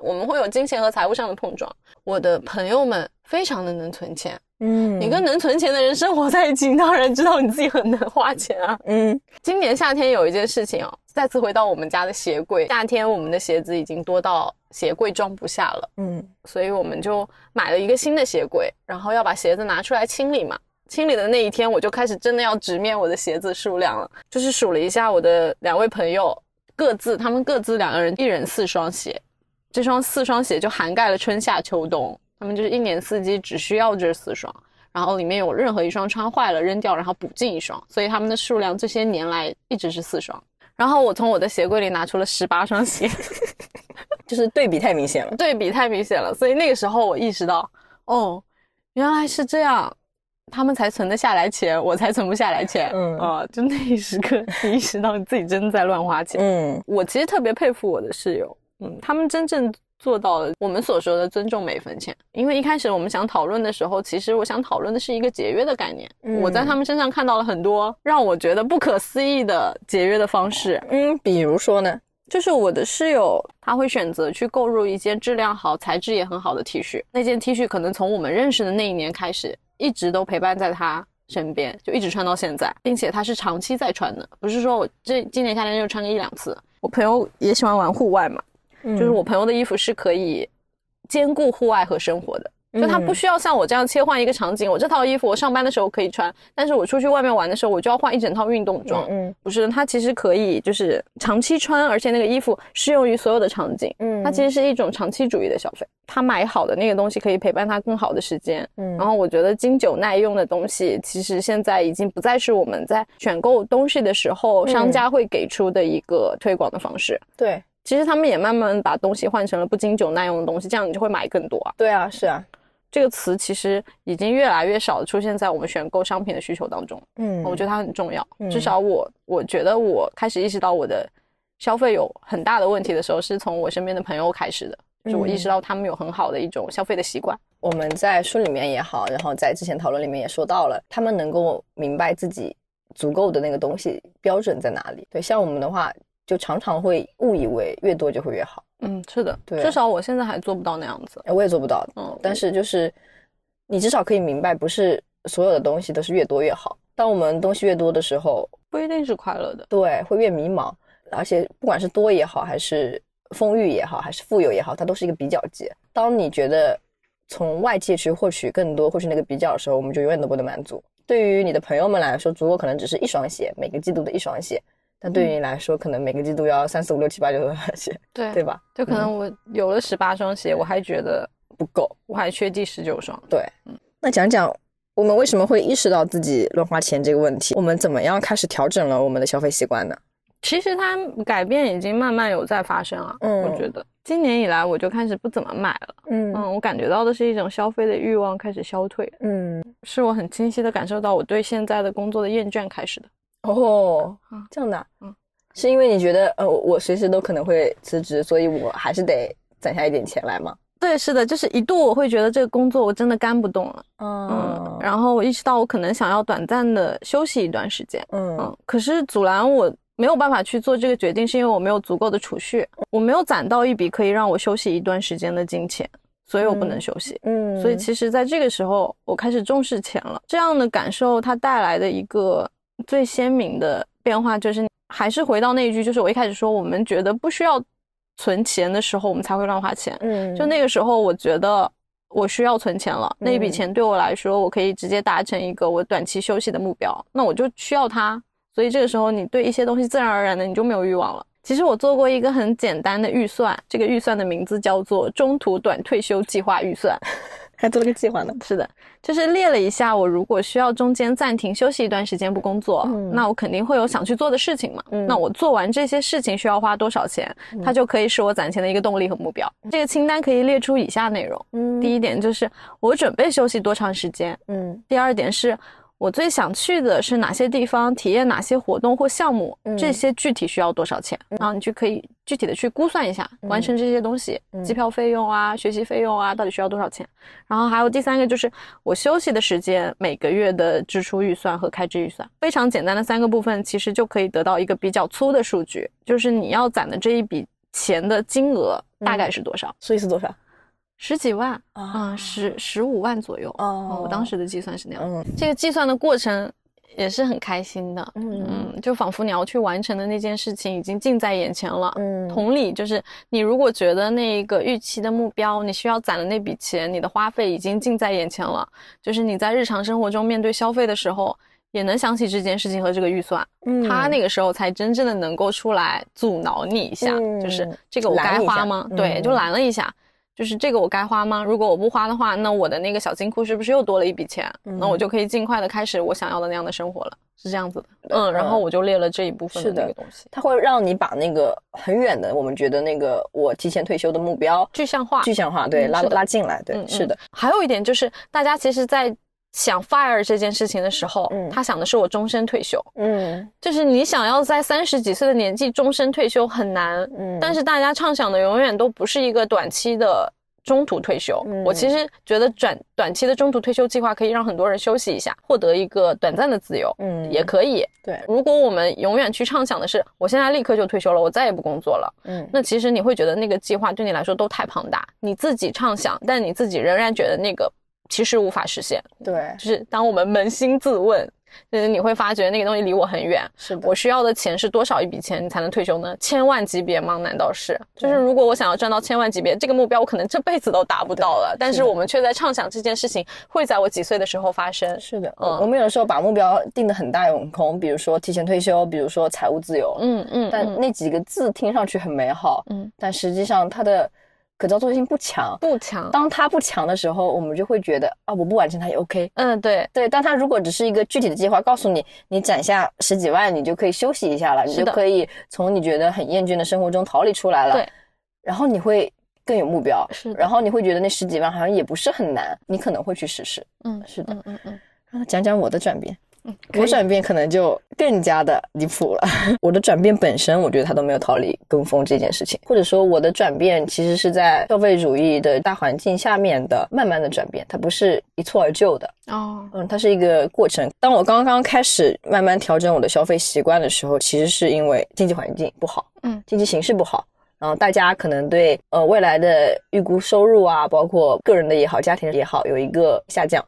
我们会有金钱和财务上的碰撞。我的朋友们非常的能存钱，嗯你跟能存钱的人生活在一起，你当然知道你自己很能花钱啊。嗯今年夏天有一件事情哦，再次回到我们家的鞋柜，夏天我们的鞋子已经多到鞋柜装不下了。嗯所以我们就买了一个新的鞋柜，然后要把鞋子拿出来清理嘛。清理的那一天，我就开始真的要直面我的鞋子数量了，就是数了一下我的两位朋友各自，他们各自两个人一人四双鞋，这双四双鞋就涵盖了春夏秋冬，他们就是一年四季只需要这四双，然后里面有任何一双穿坏了扔掉，然后补进一双，所以他们的数量这些年来一直是四双。然后我从我的鞋柜里拿出了十八双鞋，就是对比太明显了。对比太明显了，所以那个时候我意识到，哦，原来是这样，他们才存得下来钱，我才存不下来钱。嗯啊、就那一时刻，你意识到你自己真的在乱花钱。嗯我其实特别佩服我的室友，嗯，他们真正做到了我们所说的尊重每分钱。因为一开始我们想讨论的时候，其实我想讨论的是一个节约的概念。嗯我在他们身上看到了很多让我觉得不可思议的节约的方式。嗯，比如说呢？就是我的室友，他会选择去购入一件质量好、材质也很好的 T 恤。那件 T 恤可能从我们认识的那一年开始，一直都陪伴在他身边，就一直穿到现在，并且他是长期在穿的，不是说我这今年夏天就穿个一两次。我朋友也喜欢玩户外嘛，就是我朋友的衣服是可以兼顾户外和生活的。就他不需要像我这样切换一个场景，我这套衣服我上班的时候可以穿，但是我出去外面玩的时候，我就要换一整套运动装。嗯不是，它其实可以就是长期穿，而且那个衣服适用于所有的场景。嗯它其实是一种长期主义的消费。他买好的那个东西可以陪伴他更好的时间。嗯然后我觉得经久耐用的东西，其实现在已经不再是我们在选购东西的时候嗯商家会给出的一个推广的方式。对其实他们也慢慢把东西换成了不经久耐用的东西，这样你就会买更多啊。对啊，是啊，这个词其实已经越来越少地出现在我们选购商品的需求当中。嗯我觉得它很重要。嗯至少我我觉得我开始意识到我的消费有很大的问题的时候，是从我身边的朋友开始的。就是我意识到他们有很好的一种消费的习惯。我们在书里面也好，然后在之前讨论里面也说到了，他们能够明白自己足够的那个东西标准在哪里。对，像我们的话，就常常会误以为越多就会越好，嗯，是的，对至少我现在还做不到那样子。我也做不到。嗯，但是就是你至少可以明白，不是所有的东西都是越多越好。当我们东西越多的时候，不一定是快乐的。对，会越迷茫，而且不管是多也好，还是丰裕也好，还是富有也好，它都是一个比较级。当你觉得从外界去获取更多，获取那个比较的时候，我们就永远都不能满足。对于你的朋友们来说，足够可能只是一双鞋，每个季度的一双鞋，但对于你来说，可能每个季度要三四五六七八九多双鞋，对对吧？就可能我有了十八双鞋，我还觉得不够。我还缺第十九双。对，嗯那讲讲我们为什么会意识到自己乱花钱这个问题？我们怎么样开始调整了我们的消费习惯呢？其实它改变已经慢慢有在发生啊。嗯我觉得今年以来我就开始不怎么买了。嗯嗯，我感觉到的是一种消费的欲望开始消退，嗯，是我很清晰的感受到我对现在的工作的厌倦开始的。哦嗯，这样的啊，嗯是因为你觉得呃，我随时都可能会辞职，所以我还是得攒下一点钱来吗？对，是的，就是一度我会觉得这个工作我真的干不动了，嗯嗯，然后我意识到我可能想要短暂的休息一段时间，嗯嗯，可是阻拦我没有办法去做这个决定，是因为我没有足够的储蓄，我没有攒到一笔可以让我休息一段时间的金钱，所以我不能休息。嗯所以其实在这个时候，我开始重视钱了。这样的感受，它带来的一个最鲜明的变化，就是还是回到那一句，就是我一开始说，我们觉得不需要存钱的时候，我们才会乱花钱。嗯就那个时候，我觉得我需要存钱了，那一笔嗯钱对我来说，我可以直接达成一个我短期休息的目标，那我就需要它。所以这个时候，你对一些东西自然而然的你就没有欲望了。其实我做过一个很简单的预算，这个预算的名字叫做中途短退休计划预算。还做了个计划呢。是的，就是列了一下，我如果需要中间暂停休息一段时间不工作，嗯那我肯定会有想去做的事情嘛。嗯那我做完这些事情需要花多少钱，它就可以是我攒钱的一个动力和目标。这个清单可以列出以下内容：嗯第一点就是我准备休息多长时间；嗯第二点是我最想去的是哪些地方，体验哪些活动或项目，嗯这些具体需要多少钱，然后你就可以具体的去估算一下，完成这些东西，嗯机票费用啊、学习费用啊，到底需要多少钱。然后还有第三个就是我休息的时间，每个月的支出预算和开支预算，非常简单的三个部分，其实就可以得到一个比较粗的数据，就是你要攒的这一笔钱的金额大概是多少？所以是多少？十几万啊啊，十十五万左右。哦嗯我当时的计算是那样。嗯这个计算的过程也是很开心的，嗯嗯，就仿佛你要去完成的那件事情已经近在眼前了。嗯同理，就是你如果觉得那个预期的目标，你需要攒的那笔钱，你的花费已经近在眼前了，就是你在日常生活中面对消费的时候，也能想起这件事情和这个预算，嗯他那个时候才真正的能够出来阻挠你一下，嗯就是这个我该花吗？对，嗯就拦了一下。就是这个我该花吗？如果我不花的话，那我的那个小金库是不是又多了一笔钱？那我就可以尽快的开始我想要的那样的生活了，是这样子的。嗯，然后我就列了这一部分的那个东西，它会让你把那个很远的，我们觉得那个我提前退休的目标具象化。具象化，对，拉拉进来，对，嗯，是的嗯。还有一点就是，大家其实，在想 fire 这件事情的时候，嗯他想的是我终身退休。嗯就是你想要在三十几岁的年纪终身退休很难，嗯但是大家畅想的永远都不是一个短期的中途退休。嗯我其实觉得短短期的中途退休计划可以让很多人休息一下，获得一个短暂的自由，嗯也可以。对，如果我们永远去畅想的是我现在立刻就退休了，我再也不工作了，嗯那其实你会觉得那个计划对你来说都太庞大，你自己畅想，但你自己仍然觉得那个其实无法实现。对，就是当我们扪心自问，就是你会发觉那个东西离我很远。是的我需要的钱是多少一笔钱你才能退休呢？千万级别吗？难道是？就是如果我想要赚到千万级别，这个目标我可能这辈子都达不到了。但是我们却在畅想这件事情会在我几岁的时候发生。是的，嗯我们有的时候把目标定得很大有很空，比如说提前退休，比如说财务自由，嗯嗯，嗯但那几个字听上去很美好，嗯但实际上它的可操作性不强。不强。当它不强的时候，我们就会觉得啊，我不完成它也 OK。嗯，对，对，但它如果只是一个具体的计划，告诉你你攒下十几万，你就可以休息一下了，你就可以从你觉得很厌倦的生活中逃离出来了。对，然后你会更有目标，是然后你会觉得那十几万好像也不是很难，你可能会去试试。嗯，是的嗯嗯嗯，让他讲讲我的转变。我转变可能就更加的离谱了。我的转变本身，我觉得他都没有逃离跟风这件事情，或者说我的转变其实是在消费主义的大环境下面的慢慢的转变，它不是一蹴而就的。哦，嗯，它是一个过程。当我刚刚开始慢慢调整我的消费习惯的时候，其实是因为经济环境不好，嗯，经济形势不好。然后大家可能对呃未来的预估收入啊，包括个人的也好，家庭也好，有一个下降。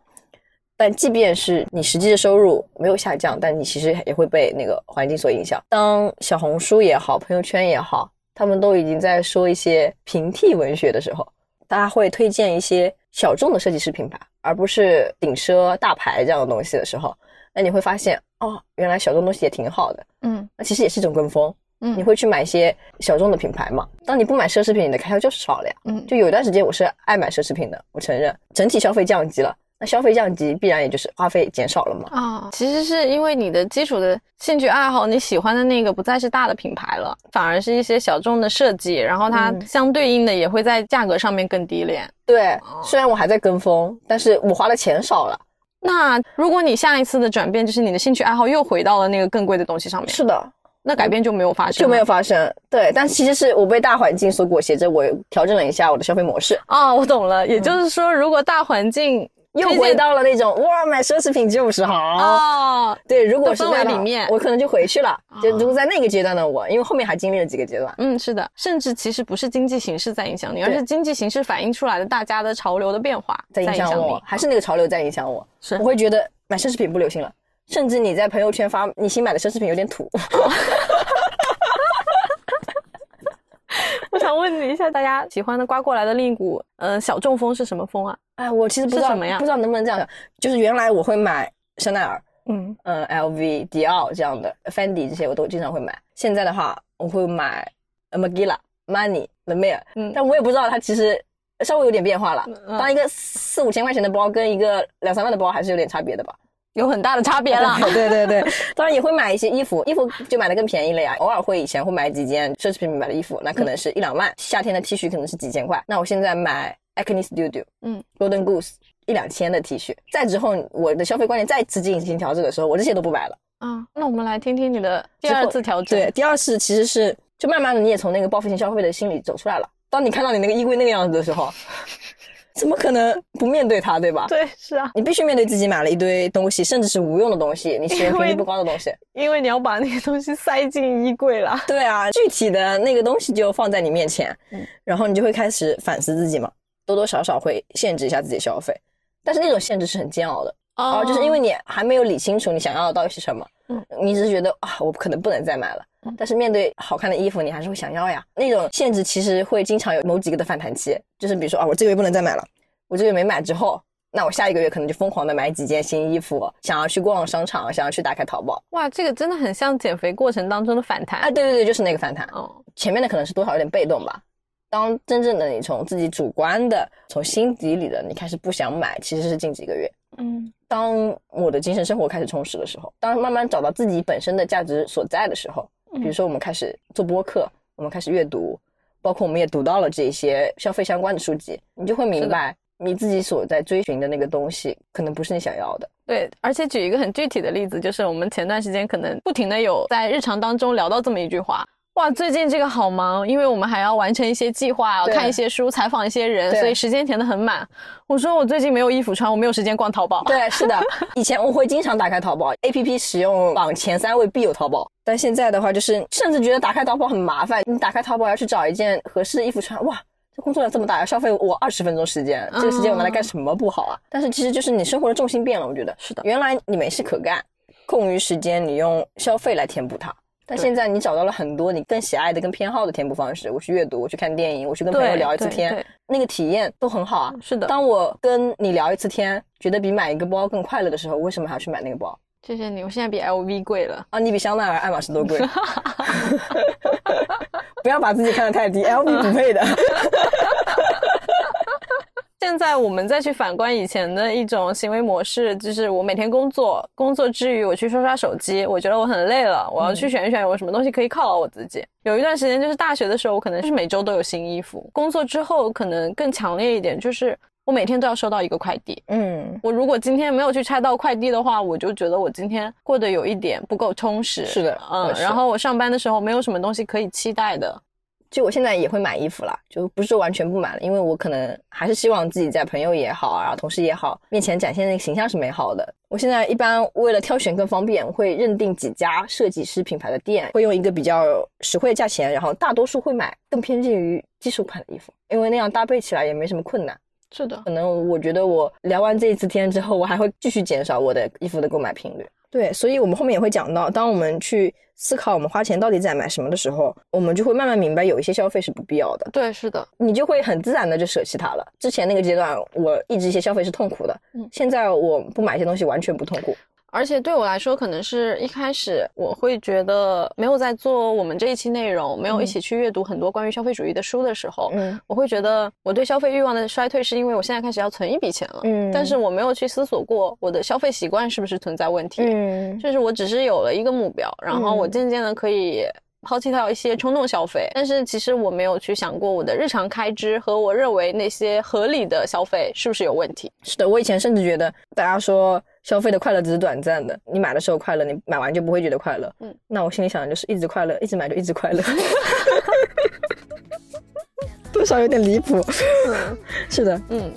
但即便是你实际的收入没有下降，但你其实也会被那个环境所影响。当小红书也好，朋友圈也好，他们都已经在说一些平替文学的时候，大家会推荐一些小众的设计师品牌，而不是顶奢大牌这样的东西的时候，那你会发现，哦，原来小众东西也挺好的。嗯那其实也是一种跟风。嗯，你会去买一些小众的品牌嘛？当你不买奢侈品，你的开销就是少了呀。嗯就有一段时间我是爱买奢侈品的，我承认，整体消费降级了。那消费降级必然也就是花费减少了嘛。啊、其实是因为你的基础的兴趣爱好，你喜欢的那个不再是大的品牌了，反而是一些小众的设计，然后它嗯相对应的也会在价格上面更低廉。对，虽然我还在跟风，但是我花的钱少了。那如果你下一次的转变就是你的兴趣爱好又回到了那个更贵的东西上面，是的，那改变就没有发生，就没有。发生。对，但其实是我被大环境所裹挟着，我调整了一下我的消费模式，哦，我懂了，也就是说，如果大环境又回到了那种哇，买奢侈品就是好。哦，对，如果是的氛围那样的里面我可能就回去了。就哦如果在那个阶段的我，因为后面还经历了几个阶段，嗯，是的，甚至其实不是经济形势在影响你，而是经济形势反映出来的大家的潮流的变化在影响我，还是那个潮流在影响我。是我会觉得买奢侈品不流行了，甚至你在朋友圈发你新买的奢侈品有点土。我想问你一下，大家喜欢的刮过来的另一股，呃，小众风是什么风啊？哎，我其实不知道什么呀不知道能不能这样讲。就是原来我会买香奈儿、嗯，嗯 LV、迪奥这样的，Fendi 这些我都经常会买。现在的话，我会买 Magilla、Money、l e m e r 嗯但我也不知道它其实稍微有点变化了。嗯当一个四五千块钱的包跟一个两三万的包还是有点差别的吧。有很大的差别了。对对对，当然也会买一些衣服，衣服就买的更便宜了呀。偶尔会以前会买几件奢侈品品牌的衣服，那可能是一两万。夏天的 T 恤可能是几千块，那我现在买 Acne Studio，嗯，Golden Goose 一两千的 T 恤。再之后，我的消费观念再次进行调整的时候，我这些都不买了。啊，那我们来听听你的第二次调整。对，，第二次其实是就慢慢的你也从那个报复性消费的心理走出来了。当你看到你那个衣柜那个样子的时候，怎么可能不面对它，对吧？对，是啊，你必须面对自己买了一堆东西，甚至是无用的东西，你使用频率不高的东西。因为你要把那个东西塞进衣柜了。对啊，具体的那个东西就放在你面前，嗯然后你就会开始反思自己嘛，多多少少会限制一下自己的消费，但是那种限制是很煎熬的，哦哦，就是因为你还没有理清楚你想要的到底是什么，嗯，你只是觉得啊，我可能不能再买了嗯，但是面对好看的衣服，你还是会想要呀。那种限制其实会经常有某几个的反弹期，就是比如说啊，我这个月不能再买了，我这个月没买之后，那我下一个月可能就疯狂的买几件新衣服，想要去逛商场，想要去打开淘宝，哇，这个真的很像减肥过程当中的反弹。啊，对对对，就是那个反弹。哦，前面的可能是多少有点被动吧。当真正的你从自己主观的、从心底里的你开始不想买，其实是近几个月。嗯当我的精神生活开始充实的时候，当慢慢找到自己本身的价值所在的时候，比如说我们开始做播客，我们开始阅读，包括我们也读到了这些消费相关的书籍，你就会明白，你自己所在追寻的那个东西，可能不是你想要的。对，而且举一个很具体的例子，就是我们前段时间可能不停的有在日常当中聊到这么一句话。哇，最近这个好忙，因为我们还要完成一些计划，看一些书，采访一些人，所以时间填得很满。我说我最近没有衣服穿，我没有时间逛淘宝。对，是的，以前我会经常打开淘宝，A P P 使用榜前三位必有淘宝，但现在的话，就是甚至觉得打开淘宝很麻烦。你打开淘宝要去找一件合适的衣服穿，哇，这工作量这么大，要消费我二十分钟时间，这个时间我拿来干什么不好啊？但是其实就是你生活的重心变了，我觉得是的原来你没事可干，空余时间你用消费来填补它。但现在你找到了很多你更喜爱的、更偏好的填补方式。我去阅读，我去看电影，我去跟朋友聊一次天那个体验都很好啊。是的，当我跟你聊一次天，觉得比买一个包更快乐的时候，为什么还要去买那个包谢谢你，我现在比 LV 贵了。啊？你比香奈儿、爱马仕都贵。不要把自己看得太低，LV 不配的。现在我们再去反观以前的一种行为模式，就是我每天工作，工作之余我去刷刷手机，我觉得我很累了，我要去选一选有什么东西可以犒劳我自己。有一段时间就是大学的时候，我可能是每周都有新衣服；工作之后可能更强烈一点，就是我每天都要收到一个快递。嗯，我如果今天没有去拆到快递的话，我就觉得我今天过得有一点不够充实。是的嗯然后我上班的时候没有什么东西可以期待的。就我现在也会买衣服了，就不是说完全不买了，因为我可能还是希望自己在朋友也好啊，同事也好面前展现的那个形象是美好的。我现在一般为了挑选更方便，会认定几家设计师品牌的店，会用一个比较实惠的价钱，然后大多数会买更偏近于基础款的衣服，因为那样搭配起来也没什么困难。是的，可能我觉得我聊完这一次天之后，我还会继续减少我的衣服的购买频率。对，所以我们后面也会讲到，当我们去思考我们花钱到底在买什么的时候，我们就会慢慢明白有一些消费是不必要的，对，是的，你就会很自然的就舍弃它了。之前那个阶段，我抑制一些消费是痛苦的，嗯现在我不买一些东西完全不痛苦。而且对我来说，可能是一开始我会觉得没有在做我们这一期内容，没有一起去阅读很多关于消费主义的书的时候，嗯。我会觉得我对消费欲望的衰退是因为我现在开始要存一笔钱了，嗯。但是我没有去思索过我的消费习惯是不是存在问题，嗯。就是我只是有了一个目标，然后我嗯。渐渐的可以。抛弃掉一些冲动消费，但是其实我没有去想过我的日常开支和我认为那些合理的消费是不是有问题。是的，我以前甚至觉得大家说消费的快乐只是短暂的，你买的时候快乐，你买完就不会觉得快乐。嗯嗯，那我心里想的就是一直快乐，一直买就一直快乐。多少有点离谱。嗯是的，嗯，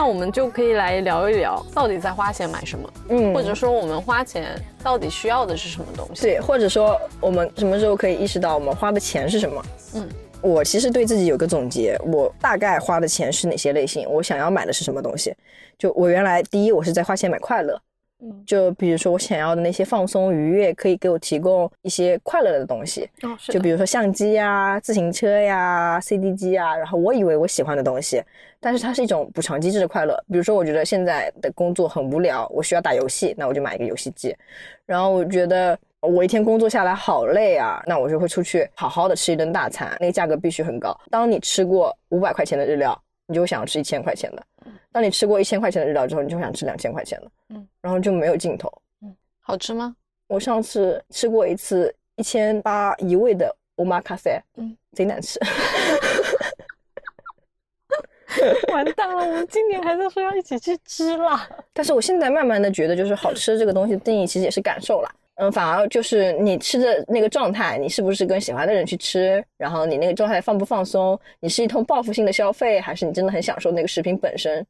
那我们就可以来聊一聊，到底在花钱买什么，嗯或者说我们花钱到底需要的是什么东西？对，或者说我们什么时候可以意识到我们花的钱是什么？嗯，我其实对自己有个总结，我大概花的钱是哪些类型，我想要买的是什么东西。就我原来第一，我是在花钱买快乐。嗯，就比如说我想要的那些放松愉悦，可以给我提供一些快乐的东西，哦，是，就比如说相机呀、自行车呀、CD 机啊，然后我以为我喜欢的东西，但是它是一种补偿机制的快乐。比如说，我觉得现在的工作很无聊，我需要打游戏，那我就买一个游戏机。然后我觉得我一天工作下来好累啊，那我就会出去好好的吃一顿大餐，那个价格必须很高。当你吃过五百块钱的日料，你就会想要吃一千块钱的；当你吃过一千块钱的日料之后，你就会想吃两千块钱的。嗯，然后就没有尽头。嗯好吃吗？我上次吃过一次一千八一位的 omakase，嗯，贼难吃。完蛋了，我们今年还在说要一起去吃啦。但是我现在慢慢的觉得，就是好吃这个东西的定义其实也是感受啦。嗯，反而就是你吃的那个状态，你是不是跟喜欢的人去吃，然后你那个状态放不放松，你是一通报复性的消费，还是你真的很享受那个食品本身，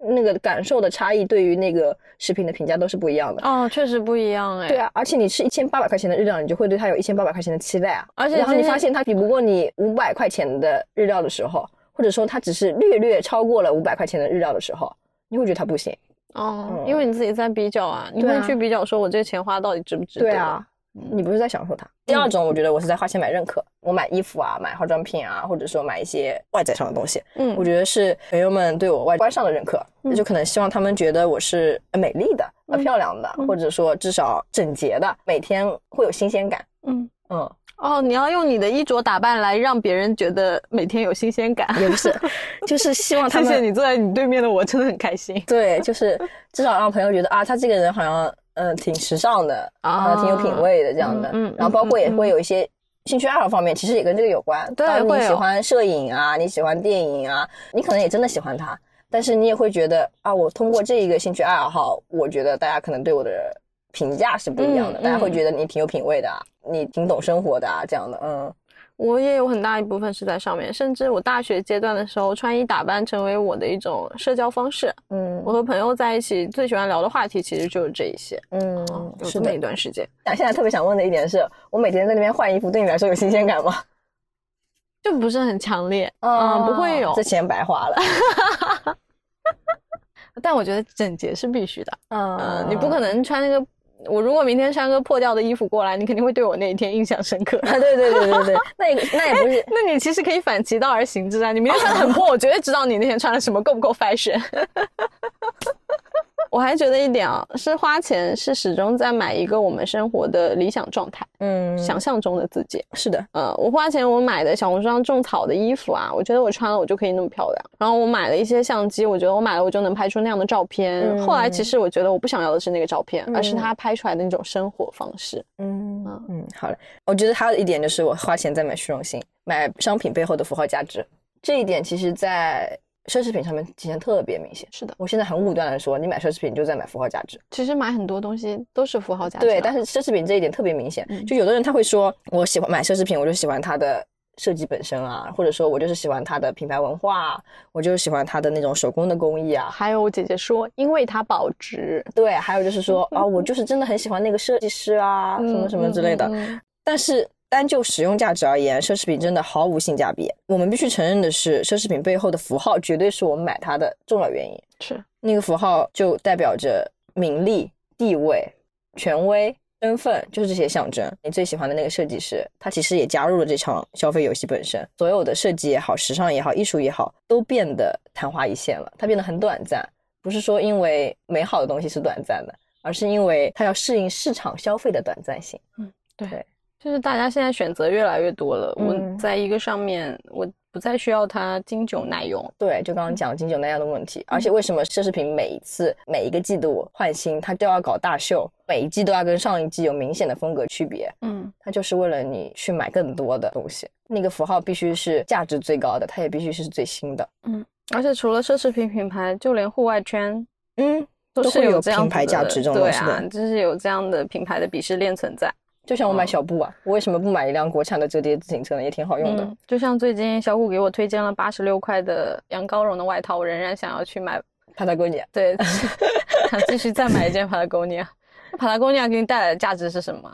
那个感受的差异，对于那个食品的评价都是不一样的。哦，确实不一样哎。对啊，而且你吃一千八百块钱的日料，你就会对它有一千八百块钱的期待啊。而且然后你发现它比不过你五百块钱的日料的时候，或者说它只是略略超过了五百块钱的日料的时候，你会觉得它不行。哦，嗯因为你自己在比较啊，你会去比较说我这个钱花到底值不值得？对啊，你不是在享受它。第二种，我觉得我是在花钱买认可，我买衣服啊，买化妆品啊，或者说买一些外在上的东西，嗯我觉得是朋友们对我外观上的认可，那就可能希望他们觉得我是呃美丽的、漂亮的，或者说至少整洁的，每天会有新鲜感。嗯。嗯，哦，你要用你的衣着打扮来让别人觉得每天有新鲜感。也不是，就是希望他们谢谢你坐在你对面的我，真的很开心。对，就是至少让朋友觉得啊，他这个人好像嗯、挺时尚的啊啊，挺有品味的这样的。嗯嗯然后包括也会有一些兴趣爱好方面，其实也跟这个有关。对你喜欢摄影啊，你喜欢电影啊，你可能也真的喜欢他，但是你也会觉得啊，我通过这一个兴趣爱好，我觉得大家可能对我的评价是不一样的，嗯大家会嗯觉得你挺有品味的啊，你挺懂生活的啊，这样的，嗯。我也有很大一部分是在上面，甚至我大学阶段的时候，穿衣打扮成为我的一种社交方式。嗯我和朋友在一起最喜欢聊的话题其实就是这一些。嗯，是的有这么一。段时间，现在特别想问的一点是，我每天在那边换衣服，对你来说有新鲜感吗？就不是很强烈，嗯，不会有这。钱白花了。但我觉得整洁是必须的，嗯嗯，你不可能穿那个。我如果明天穿个破掉的衣服过来，你肯定会对我那一天印象深刻。啊，对对对对对，那也那也不是，那你其实可以反其道而行之啊！你明天穿的很破，我绝对知道你那天穿了什么够不够 fashion。我还觉得一点啊，是花钱是始终在买一个我们生活的理想状态，嗯，想象中的自己。是的，呃，我花钱我买的小红书上种草的衣服啊，我觉得我穿了我就可以那么漂亮。然后我买了一些相机，我觉得我买了我就能拍出那样的照片。嗯后来其实我觉得我不想要的是那个照片，而是嗯他拍出来的那种生活方式。嗯嗯嗯，好了，我觉得还有一点就是我花钱在买虚荣心，买商品背后的符号价值，这一点其实在奢侈品上面体现特别明显。是的，我现在很武断的说，你买奢侈品就在买符号价值，其实买很多东西都是符号价值啊。对，但是奢侈品这一点特别明显。嗯就有的人他会说，我喜欢买奢侈品，我就喜欢它的设计本身啊，或者说我就是喜欢它的品牌文化啊，我就是喜欢它的那种手工的工艺啊。还有我姐姐说，因为它保值，对，还有就是说啊，我就是真的很喜欢那个设计师啊，什么什么之类的。嗯嗯嗯但是单就使用价值而言，奢侈品真的毫无性价比。我们必须承认的是，奢侈品背后的符号绝对是我们买它的重要原因。是那个符号就代表着名利、地位、权威、身份，就是这些象征。你最喜欢的那个设计师，他其实也加入了这场消费游戏本身。所有的设计也好，时尚也好，艺术也好，都变得昙花一现了。它变得很短暂，不是说因为美好的东西是短暂的，而是因为它要适应市场消费的短暂性。对对就是大家现在选择越来越多了。嗯我在一个上面，我不再需要它经久耐用。对，就刚刚讲经久耐用的问题，而且为什么奢侈品每一次每一个季度换新，它都要搞大秀，每一季都要跟上一季有明显的风格区别，嗯，它就是为了你去买更多的东西。那个符号必须是价值最高的，它也必须是最新的。嗯而且除了奢侈品品牌，就连户外圈嗯，都是有这样品牌价值这种对东西的啊，就是有这样的品牌的鄙视链存在。就像我买哦小布啊，我为什么不买一辆国产的折叠自行车呢？也挺好用的。嗯，就像最近小虎给我推荐了八十六块的羊羔绒的外套，我仍然想要去买。Patagonia，对，想 继续再买一件 Patagonia。Patagonia 给你带来的价值是什么？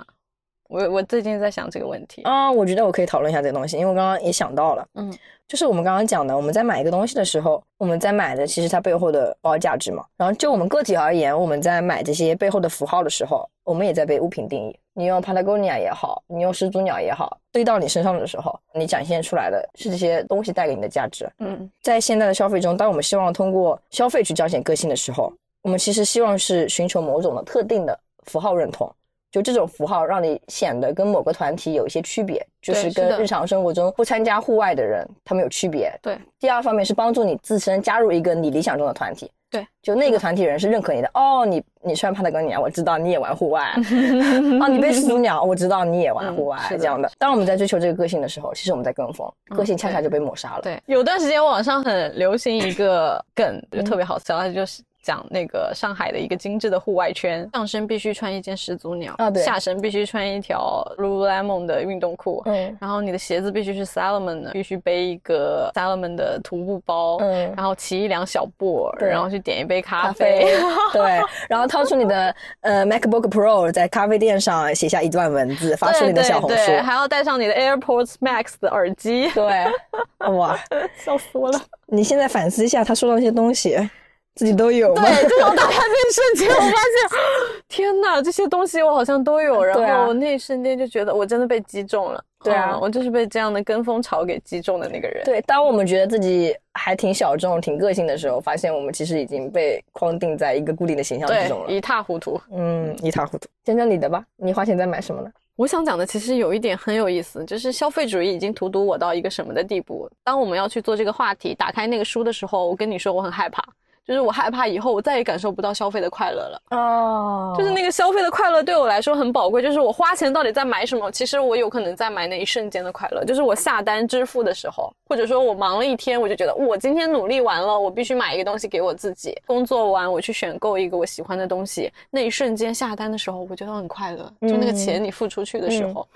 我我最近在想这个问题。啊、我觉得我可以讨论一下这个东西，因为我刚刚也想到了，嗯，就是我们刚刚讲的，我们在买一个东西的时候，我们在买的其实它背后的包价值嘛。然后就我们个体而言，我们在买这些背后的符号的时候，我们也在被物品定义。你用 Patagonia 也好，你用始祖鸟也好，堆到你身上的时候，你展现出来的是这些东西带给你的价值。嗯，在现在的消费中，当我们希望通过消费去彰显个性的时候，我们其实希望是寻求某种的特定的符号认同。就这种符号让你显得跟某个团体有一些区别，就是跟日常生活中不参加户外的人他们有区别。对，第二方面是帮助你自身加入一个你理想中的团体。对，就那个团体人是认可你的。哦，你你穿帕特哥尼亚，我知道你也玩户外。哦，你背始祖鸟，我知道你也玩户外嗯。是这样的，当我们在追求这个个性的时候，其实我们在跟风，个性恰恰就被抹杀了。对，有段时间网上很流行一个梗，就特别好笑，它就是。讲那个上海的一个精致的户外圈，上身必须穿一件始祖鸟，啊对。下身必须穿一条 Lululemon 的运动裤，嗯。然后你的鞋子必须是 Salomon 的，必须背一个 Salomon 的徒步包，嗯然后骑一辆小步，对然后去点一杯咖咖啡，啡，对，然后掏出你的呃 MacBook Pro，在咖啡店上写下一段文字，发出你的小红书对，对还要带上你的 AirPods Max 的耳机，对，哇，笑死我了。你现在反思一下他说的那些东西，自己都有吗？对，自从打开那一瞬间，我发现，天哪，这些东西我好像都有。然后我那一瞬间就觉得我真的被击中了。对啊嗯我就是被这样的跟风潮给击中的那个人。对，当我们觉得自己还挺小众、挺个性的时候，发现我们其实已经被框定在一个固定的形象之中，了。一塌糊涂。嗯，一塌糊涂。讲讲你的吧，你花钱在买什么呢？我想讲的其实有一点很有意思，就是消费主义已经荼毒我到一个什么的地步。当我们要去做这个话题，打开那个书的时候，我跟你说我很害怕，就是我害怕以后我再也感受不到消费的快乐了。哦，就是那个消费的快乐对我来说很宝贵，就是我花钱到底在买什么？其实我有可能在买那一瞬间的快乐，就是我下单支付的时候，或者说我忙了一天，我就觉得我今天努力完了，我必须买一个东西给我自己。工作完我去选购一个我喜欢的东西，那一瞬间下单的时候，我觉得很快乐，就那个钱你付出去的时候，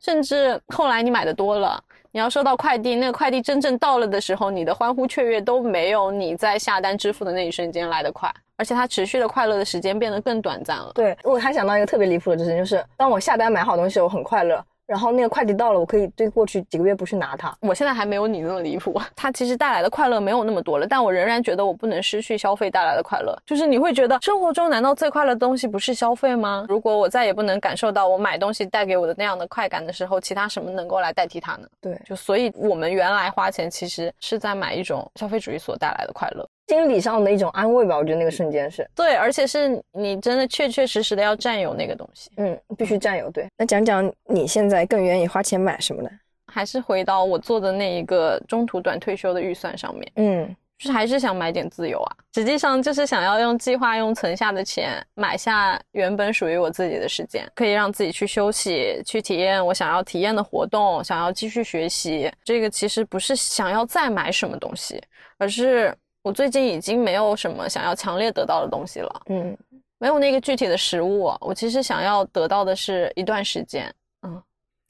甚至后来你买的多了。你要收到快递，那个快递真正到了的时候，你的欢呼雀跃都没有你在下单支付的那一瞬间来得快，而且它持续的快乐的时间变得更短暂了。对我还想到一个特别离谱的事情，就是当我下单买好东西，我很快乐。然后那个快递到了，我可以对过去几个月不去拿它。我现在还没有你那么离谱，它其实带来的快乐没有那么多了，但我仍然觉得我不能失去消费带来的快乐。就是你会觉得生活中难道最快乐的东西不是消费吗？如果我再也不能感受到我买东西带给我的那样的快感的时候，其他什么能够来代替它呢？对，就所以我们原来花钱其实是在买一种消费主义所带来的快乐。心理上的一种安慰吧，我觉得那个瞬间是对，而且是你真的确确实实的要占有那个东西，嗯，必须占有。对，那讲讲你现在更愿意花钱买什么呢？还是回到我做的那一个中途短退休的预算上面，嗯，就是还是想买点自由啊。实际上就是想要用计划用存下的钱买下原本属于我自己的时间，可以让自己去休息，去体验我想要体验的活动，想要继续学习。这个其实不是想要再买什么东西，而是。我最近已经没有什么想要强烈得到的东西了，嗯，没有那个具体的食物，我其实想要得到的是一段时间，嗯，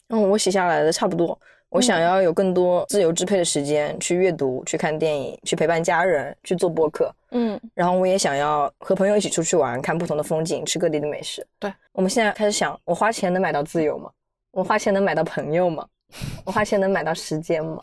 嗯，我写下来的差不多，我想要有更多自由支配的时间去阅读、去看电影、去陪伴家人、去做播客，嗯，然后我也想要和朋友一起出去玩，看不同的风景，吃各地的美食。对，我们现在开始想，我花钱能买到自由吗？我花钱能买到朋友吗？我花钱能买到时间吗？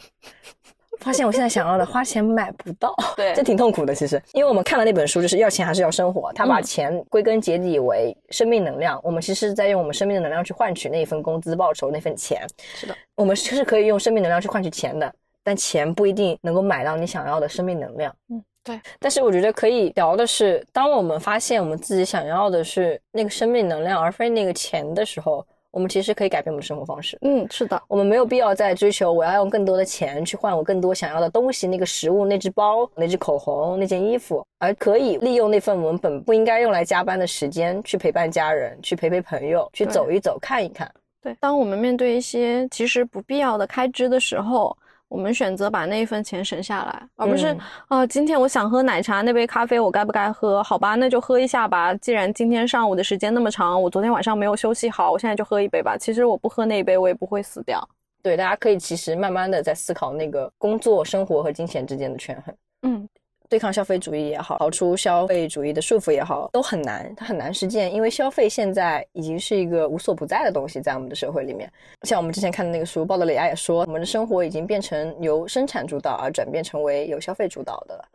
发现我现在想要的花钱买不到，对，这挺痛苦的。其实，因为我们看了那本书，就是要钱还是要生活。他把钱归根结底为生命能量。我们其实是在用我们生命的能量去换取那一份工资报酬，那份钱。是的，我们是可以用生命能量去换取钱的，但钱不一定能够买到你想要的生命能量。嗯，对。但是我觉得可以聊的是，当我们发现我们自己想要的是那个生命能量，而非那个钱的时候。我们其实可以改变我们的生活方式。嗯，是的，我们没有必要再追求我要用更多的钱去换我更多想要的东西，那个食物、那只包、那只口红、那件衣服，而可以利用那份我们本不应该用来加班的时间，去陪伴家人，去陪陪朋友，去走一走、看一看。对，当我们面对一些其实不必要的开支的时候。我们选择把那一份钱省下来，而不是啊，今天我想喝奶茶，那杯咖啡我该不该喝？好吧，那就喝一下吧。既然今天上午的时间那么长，我昨天晚上没有休息好，我现在就喝一杯吧。其实我不喝那一杯，我也不会死掉。对，大家可以其实慢慢的在思考那个工作、生活和金钱之间的权衡。嗯。对抗消费主义也好，逃出消费主义的束缚也好，都很难，它很难实践，因为消费现在已经是一个无所不在的东西，在我们的社会里面。像我们之前看的那个书，鲍德里亚也说，我们的生活已经变成由生产主导而转变成为由消费主导的了。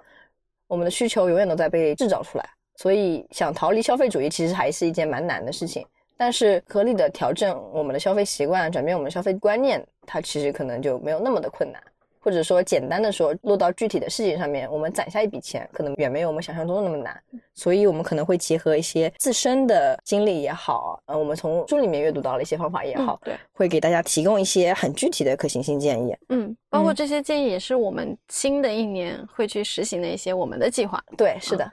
我们的需求永远都在被制造出来，所以想逃离消费主义，其实还是一件蛮难的事情。但是合理的调整我们的消费习惯，转变我们的消费观念，它其实可能就没有那么的困难。或者说，简单的说，落到具体的事情上面，我们攒下一笔钱，可能远没有我们想象中的那么难。所以，我们可能会结合一些自身的经历也好，呃，我们从书里面阅读到了一些方法也好，对，会给大家提供一些很具体的可行性建议。嗯，包括这些建议也是我们新的一年会去实行的一些我们的计划。对，是的。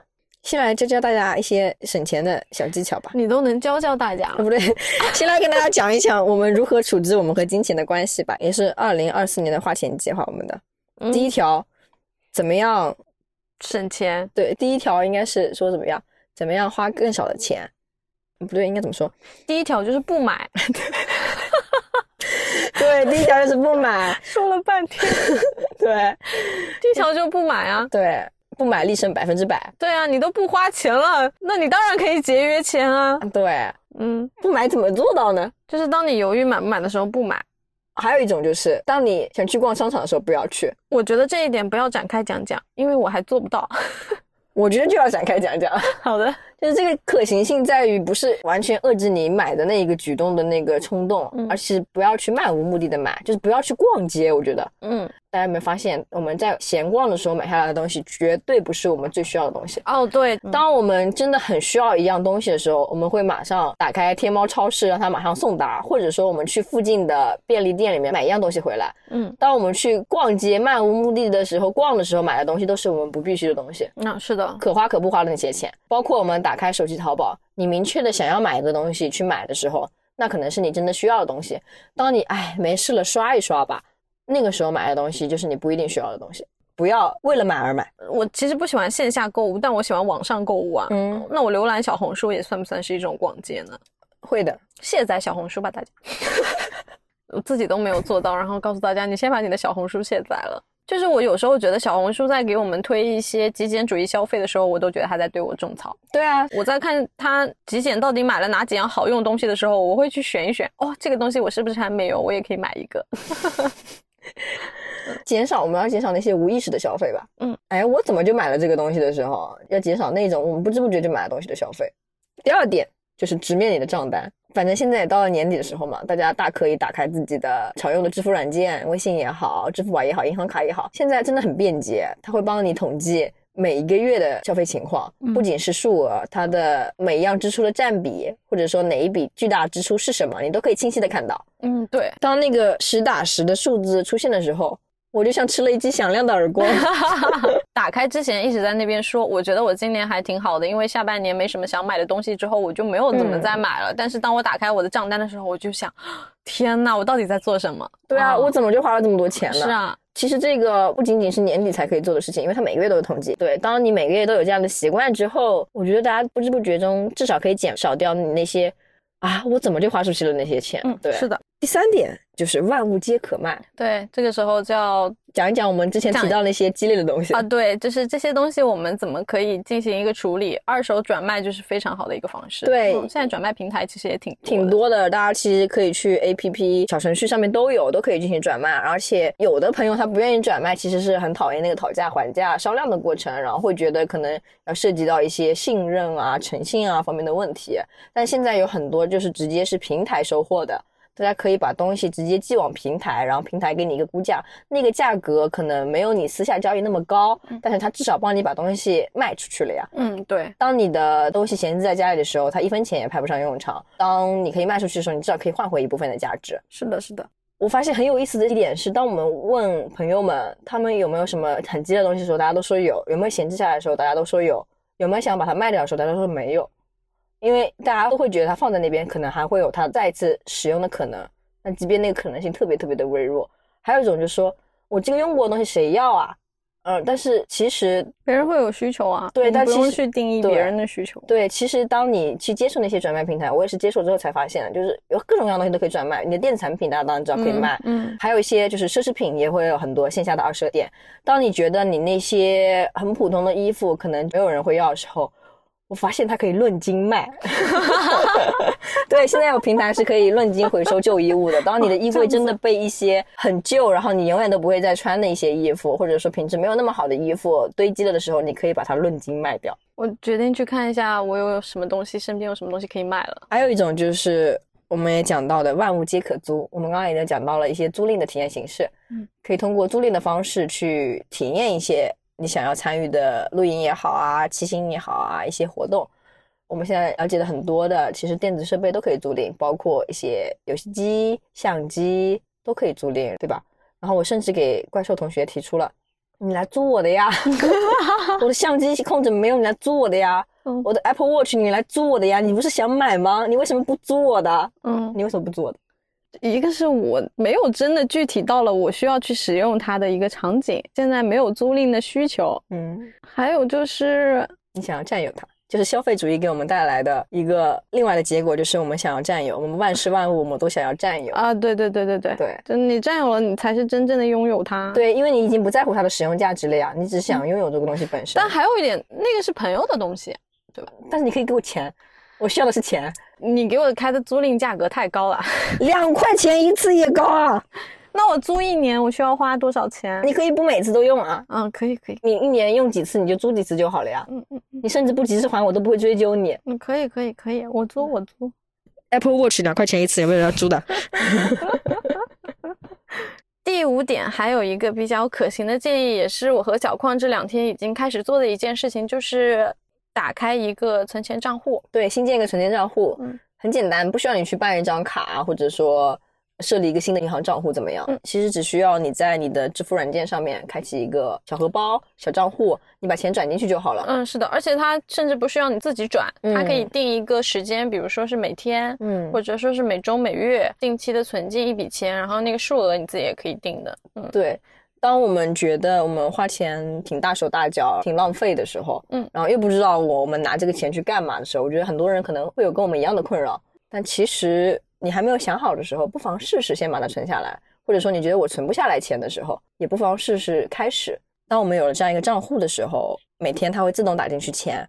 先来教教大家一些省钱的小技巧吧。你都能教教大家？不对，先来跟大家讲一讲我们如何处置我们和金钱的关系吧。也是二零二四年的花钱计划，我们的第一条，怎么样省钱？对，第一条应该是说怎么样，怎么样花更少的钱？不对，应该怎么说？第一条就是不买。对，第一条就是不买。说了半天，对，第一条就不买啊。对。不买立省百分之百。对啊，你都不花钱了，那你当然可以节约钱啊。对，嗯，不买怎么做到呢？就是当你犹豫买不买的时候不买。还有一种就是，当你想去逛商场的时候不要去。我觉得这一点不要展开讲讲，因为我还做不到。我觉得就要展开讲讲。好的，就是这个可行性在于不是完全遏制你买的那一个举动的那个冲动，而是不要去漫无目的的买，就是不要去逛街。我觉得，嗯，大家有没有发现，我们在闲逛的时候买下来的东西，绝对不是我们最需要的东西。哦，对，当我们真的很需要一样东西的时候，我们会马上打开天猫超市，让它马上送达，或者说我们去附近的便利店里面买一样东西回来。嗯，当我们去逛街漫无目的的时候，逛的时候买的东西都是我们不必须的东西，那是的，可花可不花的那些钱。包括我们打开手机淘宝，你明确的想要买一个东西去买的时候，那可能是你真的需要的东西。当你哎没事了刷一刷吧，那个时候买的东西就是你不一定需要的东西。不要为了买而买。我其实不喜欢线下购物，但我喜欢网上购物啊。嗯，那我浏览小红书也算不算是一种逛街呢？会的。卸载小红书吧，大家。我自己都没有做到，然后告诉大家，你先把你的小红书卸载了。就是我有时候觉得小红书在给我们推一些极简主义消费的时候，我都觉得他在对我种草。对啊，我在看他极简到底买了哪几样好用东西的时候，我会去选一选。哦，这个东西我是不是还没有？我也可以买一个。减少我们要减少那些无意识的消费吧。嗯，哎，我怎么就买了这个东西的时候，要减少那种我们不知不觉就买了东西的消费。第二点就是直面你的账单。反正现在也到了年底的时候嘛，大家大可以打开自己的常用的支付软件，微信也好，支付宝也好，银行卡也好，现在真的很便捷，它会帮你统计每一个月的消费情况，不仅是数额，它的每一样支出的占比，或者说哪一笔巨大支出是什么，你都可以清晰的看到。嗯，对。当那个实打实的数字出现的时候，我就像吃了一记响亮的耳光。打开之前一直在那边说，我觉得我今年还挺好的，因为下半年没什么想买的东西，之后我就没有怎么再买了。但是当我打开我的账单的时候，我就想，天呐，我到底在做什么？对啊，哦我怎么就花了这么多钱呢？是啊，其实这个不仅仅是年底才可以做的事情，因为它每个月都有统计。对，当你每个月都有这样的习惯之后，我觉得大家不知不觉中至少可以减少掉你那些啊，我怎么就花出去了那些钱？嗯，对，是。的，第三点就是万物皆可卖，对，这个时候就要讲一讲我们之前提到那些激烈的东西啊，对，就是这些东西我们怎么可以进行一个处理？二手转卖就是非常好的一个方式。对嗯现在转卖平台其实也挺挺多的。多的，大家其实可以去 A P P 小程序上面都有，都可以进行转卖。而且有的朋友他不愿意转卖，其实是很讨厌那个讨价还价、商量的过程，然后会觉得可能要涉及到一些信任啊、诚信啊方面的问题。但现在有很多就是直接是平台收货的。大家可以把东西直接寄往平台，然后平台给你一个估价，那个价格可能没有你私下交易那么高，但是它至少帮你把东西卖出去了呀。嗯，对，当你的东西闲置在家里的时候，它一分钱也派不上用场。当你可以卖出去的时候，你至少可以换回一部分的价值。是的，是的。我发现很有意思的一点是，当我们问朋友们他们有没有什么很急的东西的时候，大家都说有；有没有闲置下来的时候，大家都说有；有没有想把它卖掉的时候，大家都说没有。因为大家都会觉得它放在那边，可能还会有它再一次使用的可能。那即便那个可能性特别特别的微弱，还有一种就是说我这个用过的东西谁要啊？嗯，但是其实别人会有需求啊，对但其实去定义别人的需求。对，其实当你去接触那些转卖平台，我也是接触之后才发现的，就是有各种各样的东西都可以转卖。你的电子产品大家当然知道可以卖，嗯，还有一些就是奢侈品也会有很多线下的二手店。当你觉得你那些很普通的衣服可能没有人会要的时候，我发现它可以论斤卖。对，现在有平台是可以论斤回收旧衣物的。当你的衣柜真的被一些很旧，然后你永远都不会再穿的一些衣服，或者说品质没有那么好的衣服堆积了的时候，你可以把它论斤卖掉。我决定去看一下我有什么东西，身边有什么东西可以卖了。还有一种就是我们也讲到的万物皆可租，我们刚刚已经讲到了一些租赁的体验形式，嗯，可以通过租赁的方式去体验一些你想要参与的露营也好啊、骑行也好啊一些活动。我们现在了解的很多的，其实电子设备都可以租赁，包括一些游戏机、相机都可以租赁，对吧？然后我甚至给怪兽同学提出了，你来租我的呀，我的相机控制没有，你来租我的呀。嗯我的 Apple Watch 你来租我的呀？你不是想买吗？你为什么不租我的？嗯，你为什么不租我的？一个是我没有真的具体到了我需要去使用它的一个场景，现在没有租赁的需求。嗯，还有就是，你想要占有它，就是消费主义给我们带来的一个另外的结果，就是我们想要占有，我们万事万物我们都想要占有。啊，对对对对对对就你占有了，你才是真正的拥有它。，对，因为你已经不在乎它的使用价值了呀，你只想拥有这个东西本身。但还有一点，那个是朋友的东西，对吧但是你可以给我钱，我需要的是钱，你给我开的租赁价格太高了。两块钱一次也高啊！那我租一年我需要花多少钱？你可以不每次都用啊，嗯，可以可以，你一年用几次你就租几次就好了呀。嗯嗯你甚至不及时还我都不会追究你。嗯，可以可以可以，我租我租。Apple Watch 两块钱一次，有没有人要租的？第五点，还有一个比较可行的建议，也是我和小矿这两天已经开始做的一件事情，就是打开一个存钱账户。对，新建一个存钱账户，嗯很简单，不需要你去办一张卡，或者说设立一个新的银行账户怎么样？嗯其实只需要你在你的支付软件上面开启一个小荷包、小账户，你把钱转进去就好了。嗯，是的，而且它甚至不需要你自己转，它可以嗯定一个时间，比如说是每天，嗯或者说是每周、每月，定期的存进一笔钱，然后那个数额你自己也可以定的。嗯，对。当我们觉得我们花钱挺大手大脚、挺浪费的时候，嗯然后又不知道我们拿这个钱去干嘛的时候，我觉得很多人可能会有跟我们一样的困扰。但其实你还没有想好的时候，不妨试试先把它存下来，或者说你觉得我存不下来钱的时候，也不妨试试开始。当我们有了这样一个账户的时候，每天它会自动打进去钱，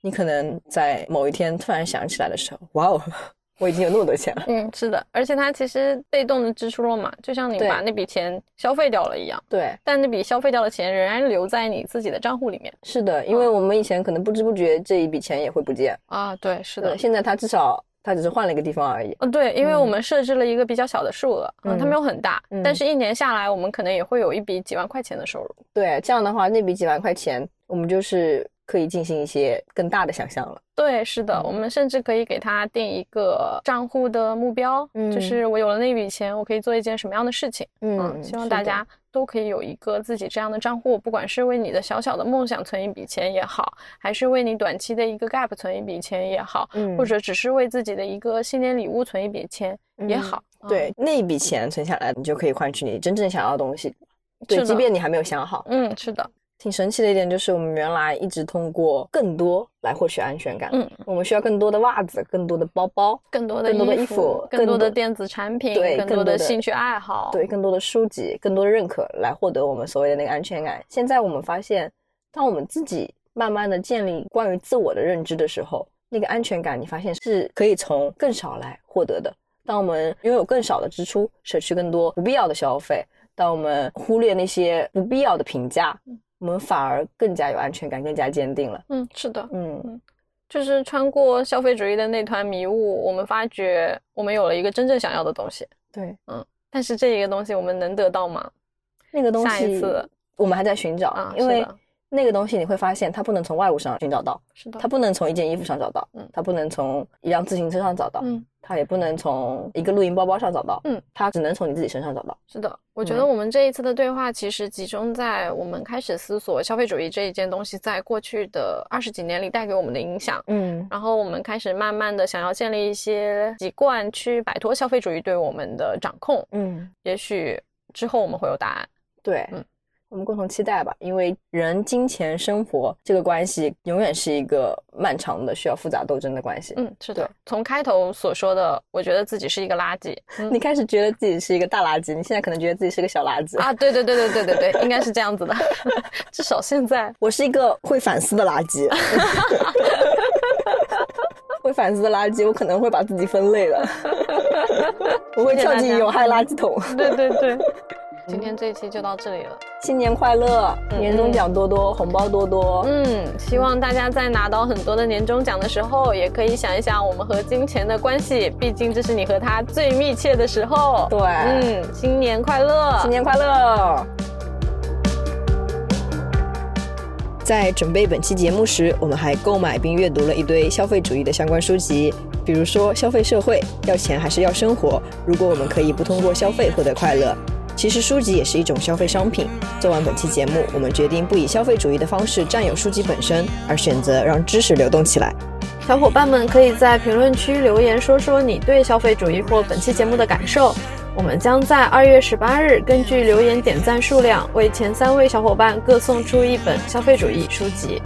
你可能在某一天突然想起来的时候，哇哦，我已经有那么多钱了。嗯，是的，而且它其实被动的支出了嘛，就像你把那笔钱消费掉了一样，对，但那笔消费掉的钱仍然留在你自己的账户里面。是的，因为我们以前可能不知不觉这一笔钱也会不见。啊，对，是的，，现在它至少它只是换了一个地方而已。嗯，对，因为我嗯们设置了一个比较小的数额，嗯，它嗯没有很大，嗯但是一年下来，我们可能也会有一笔几万块钱的收入。对，这样的话，那笔几万块钱，我们就是可以进行一些更大的想象了。对，是的，嗯我们甚至可以给他定一个账户的目标，嗯就是我有了那笔钱，我可以做一件什么样的事情。嗯，希望大家都可以有一个自己这样的账户，不管是为你的小小的梦想存一笔钱也好，还是为你短期的一个 gap 存一笔钱也好，嗯或者只是为自己的一个新年礼物存一笔钱也嗯好。嗯对，那一笔钱存下来，你就可以换取你真正想要的东西。对，即便你还没有想好。嗯，是的，挺神奇的一点就是，我们原来一直通过更多来获取安全感。嗯，我们需要更多的袜子，更多的包包，更多的更多的衣衣服更多的电子产品，对更更多的多的兴趣爱好。对，更多的书籍，更多的认可，来获得我们所谓的那个安全感。现在我们发现，当我们自己慢慢的建立关于自我的认知的时候，那个安全感，你发现是可以从更少来获得的。当我们拥有更少的支出，舍去更多不必要的消费，当我们忽略那些不必要的评价，我们反而更加有安全感，更加坚定了。嗯，是的，嗯，就是穿过消费主义的那团迷雾，我们发觉我们有了一个真正想要的东西。对，嗯但是这一个东西我们能得到吗？那个东西下一西次我们还在寻找，啊因为那个东西你会发现它不能从外物上寻找到。是的，它不能从一件衣服上找到，嗯它不能从一辆自行车上找到，嗯，它也不能从一个露营包包上找到，嗯，它只能从你自己身上找到。是的。我觉得嗯我们这一次的对话其实集中在我们开始思索消费主义这一件东西在过去的二十几年里带给我们的影响。嗯然后我们开始慢慢的想要建立一些习惯，去摆脱消费主义对我们的掌控。嗯，也许之后我们会有答案。对，嗯我们共同期待吧，因为人、金钱、生活这个关系永远是一个漫长的、需要复杂斗争的关系。嗯，是的。从开头所说的，我觉得自己是一个垃圾。嗯你开始觉得自己是一个大垃圾，你现在可能觉得自己是个小垃圾。啊，对对对对对对对，应该是这样子的。至少现在，我是一个会反思的垃圾。会反思的垃圾，我可能会把自己分类了。我会跳进有害垃圾桶。对对对。今天这一期就到这里了。新年快乐，年终奖多多，红包多多。嗯，希望大家在拿到很多的年终奖的时候，也可以想一想我们和金钱的关系，毕竟这是你和他最密切的时候。对嗯，新年快乐！新年快乐！在准备本期节目时，我们还购买并阅读了一堆消费主义的相关书籍，比如说《消费社会》，要钱还是要生活？如果我们可以不通过消费获得快乐，其实书籍也是一种消费商品。做完本期节目，我们决定不以消费主义的方式占有书籍本身，而选择让知识流动起来。小伙伴们可以在评论区留言说说你对消费主义或本期节目的感受。我们将在二月十八日根据留言点赞数量，为前三位小伙伴各送出一本消费主义书籍。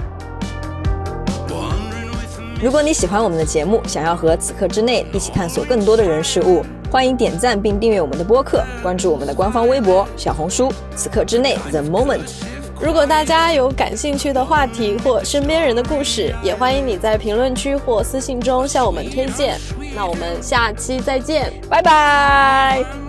如果你喜欢我们的节目，想要和此刻之内一起探索更多的人事物，欢迎点赞并订阅我们的播客，关注我们的官方微博、小红书“此刻之内 The Moment”。如果大家有感兴趣的话题或身边人的故事，也欢迎你在评论区或私信中向我们推荐。那我们下期再见，拜拜。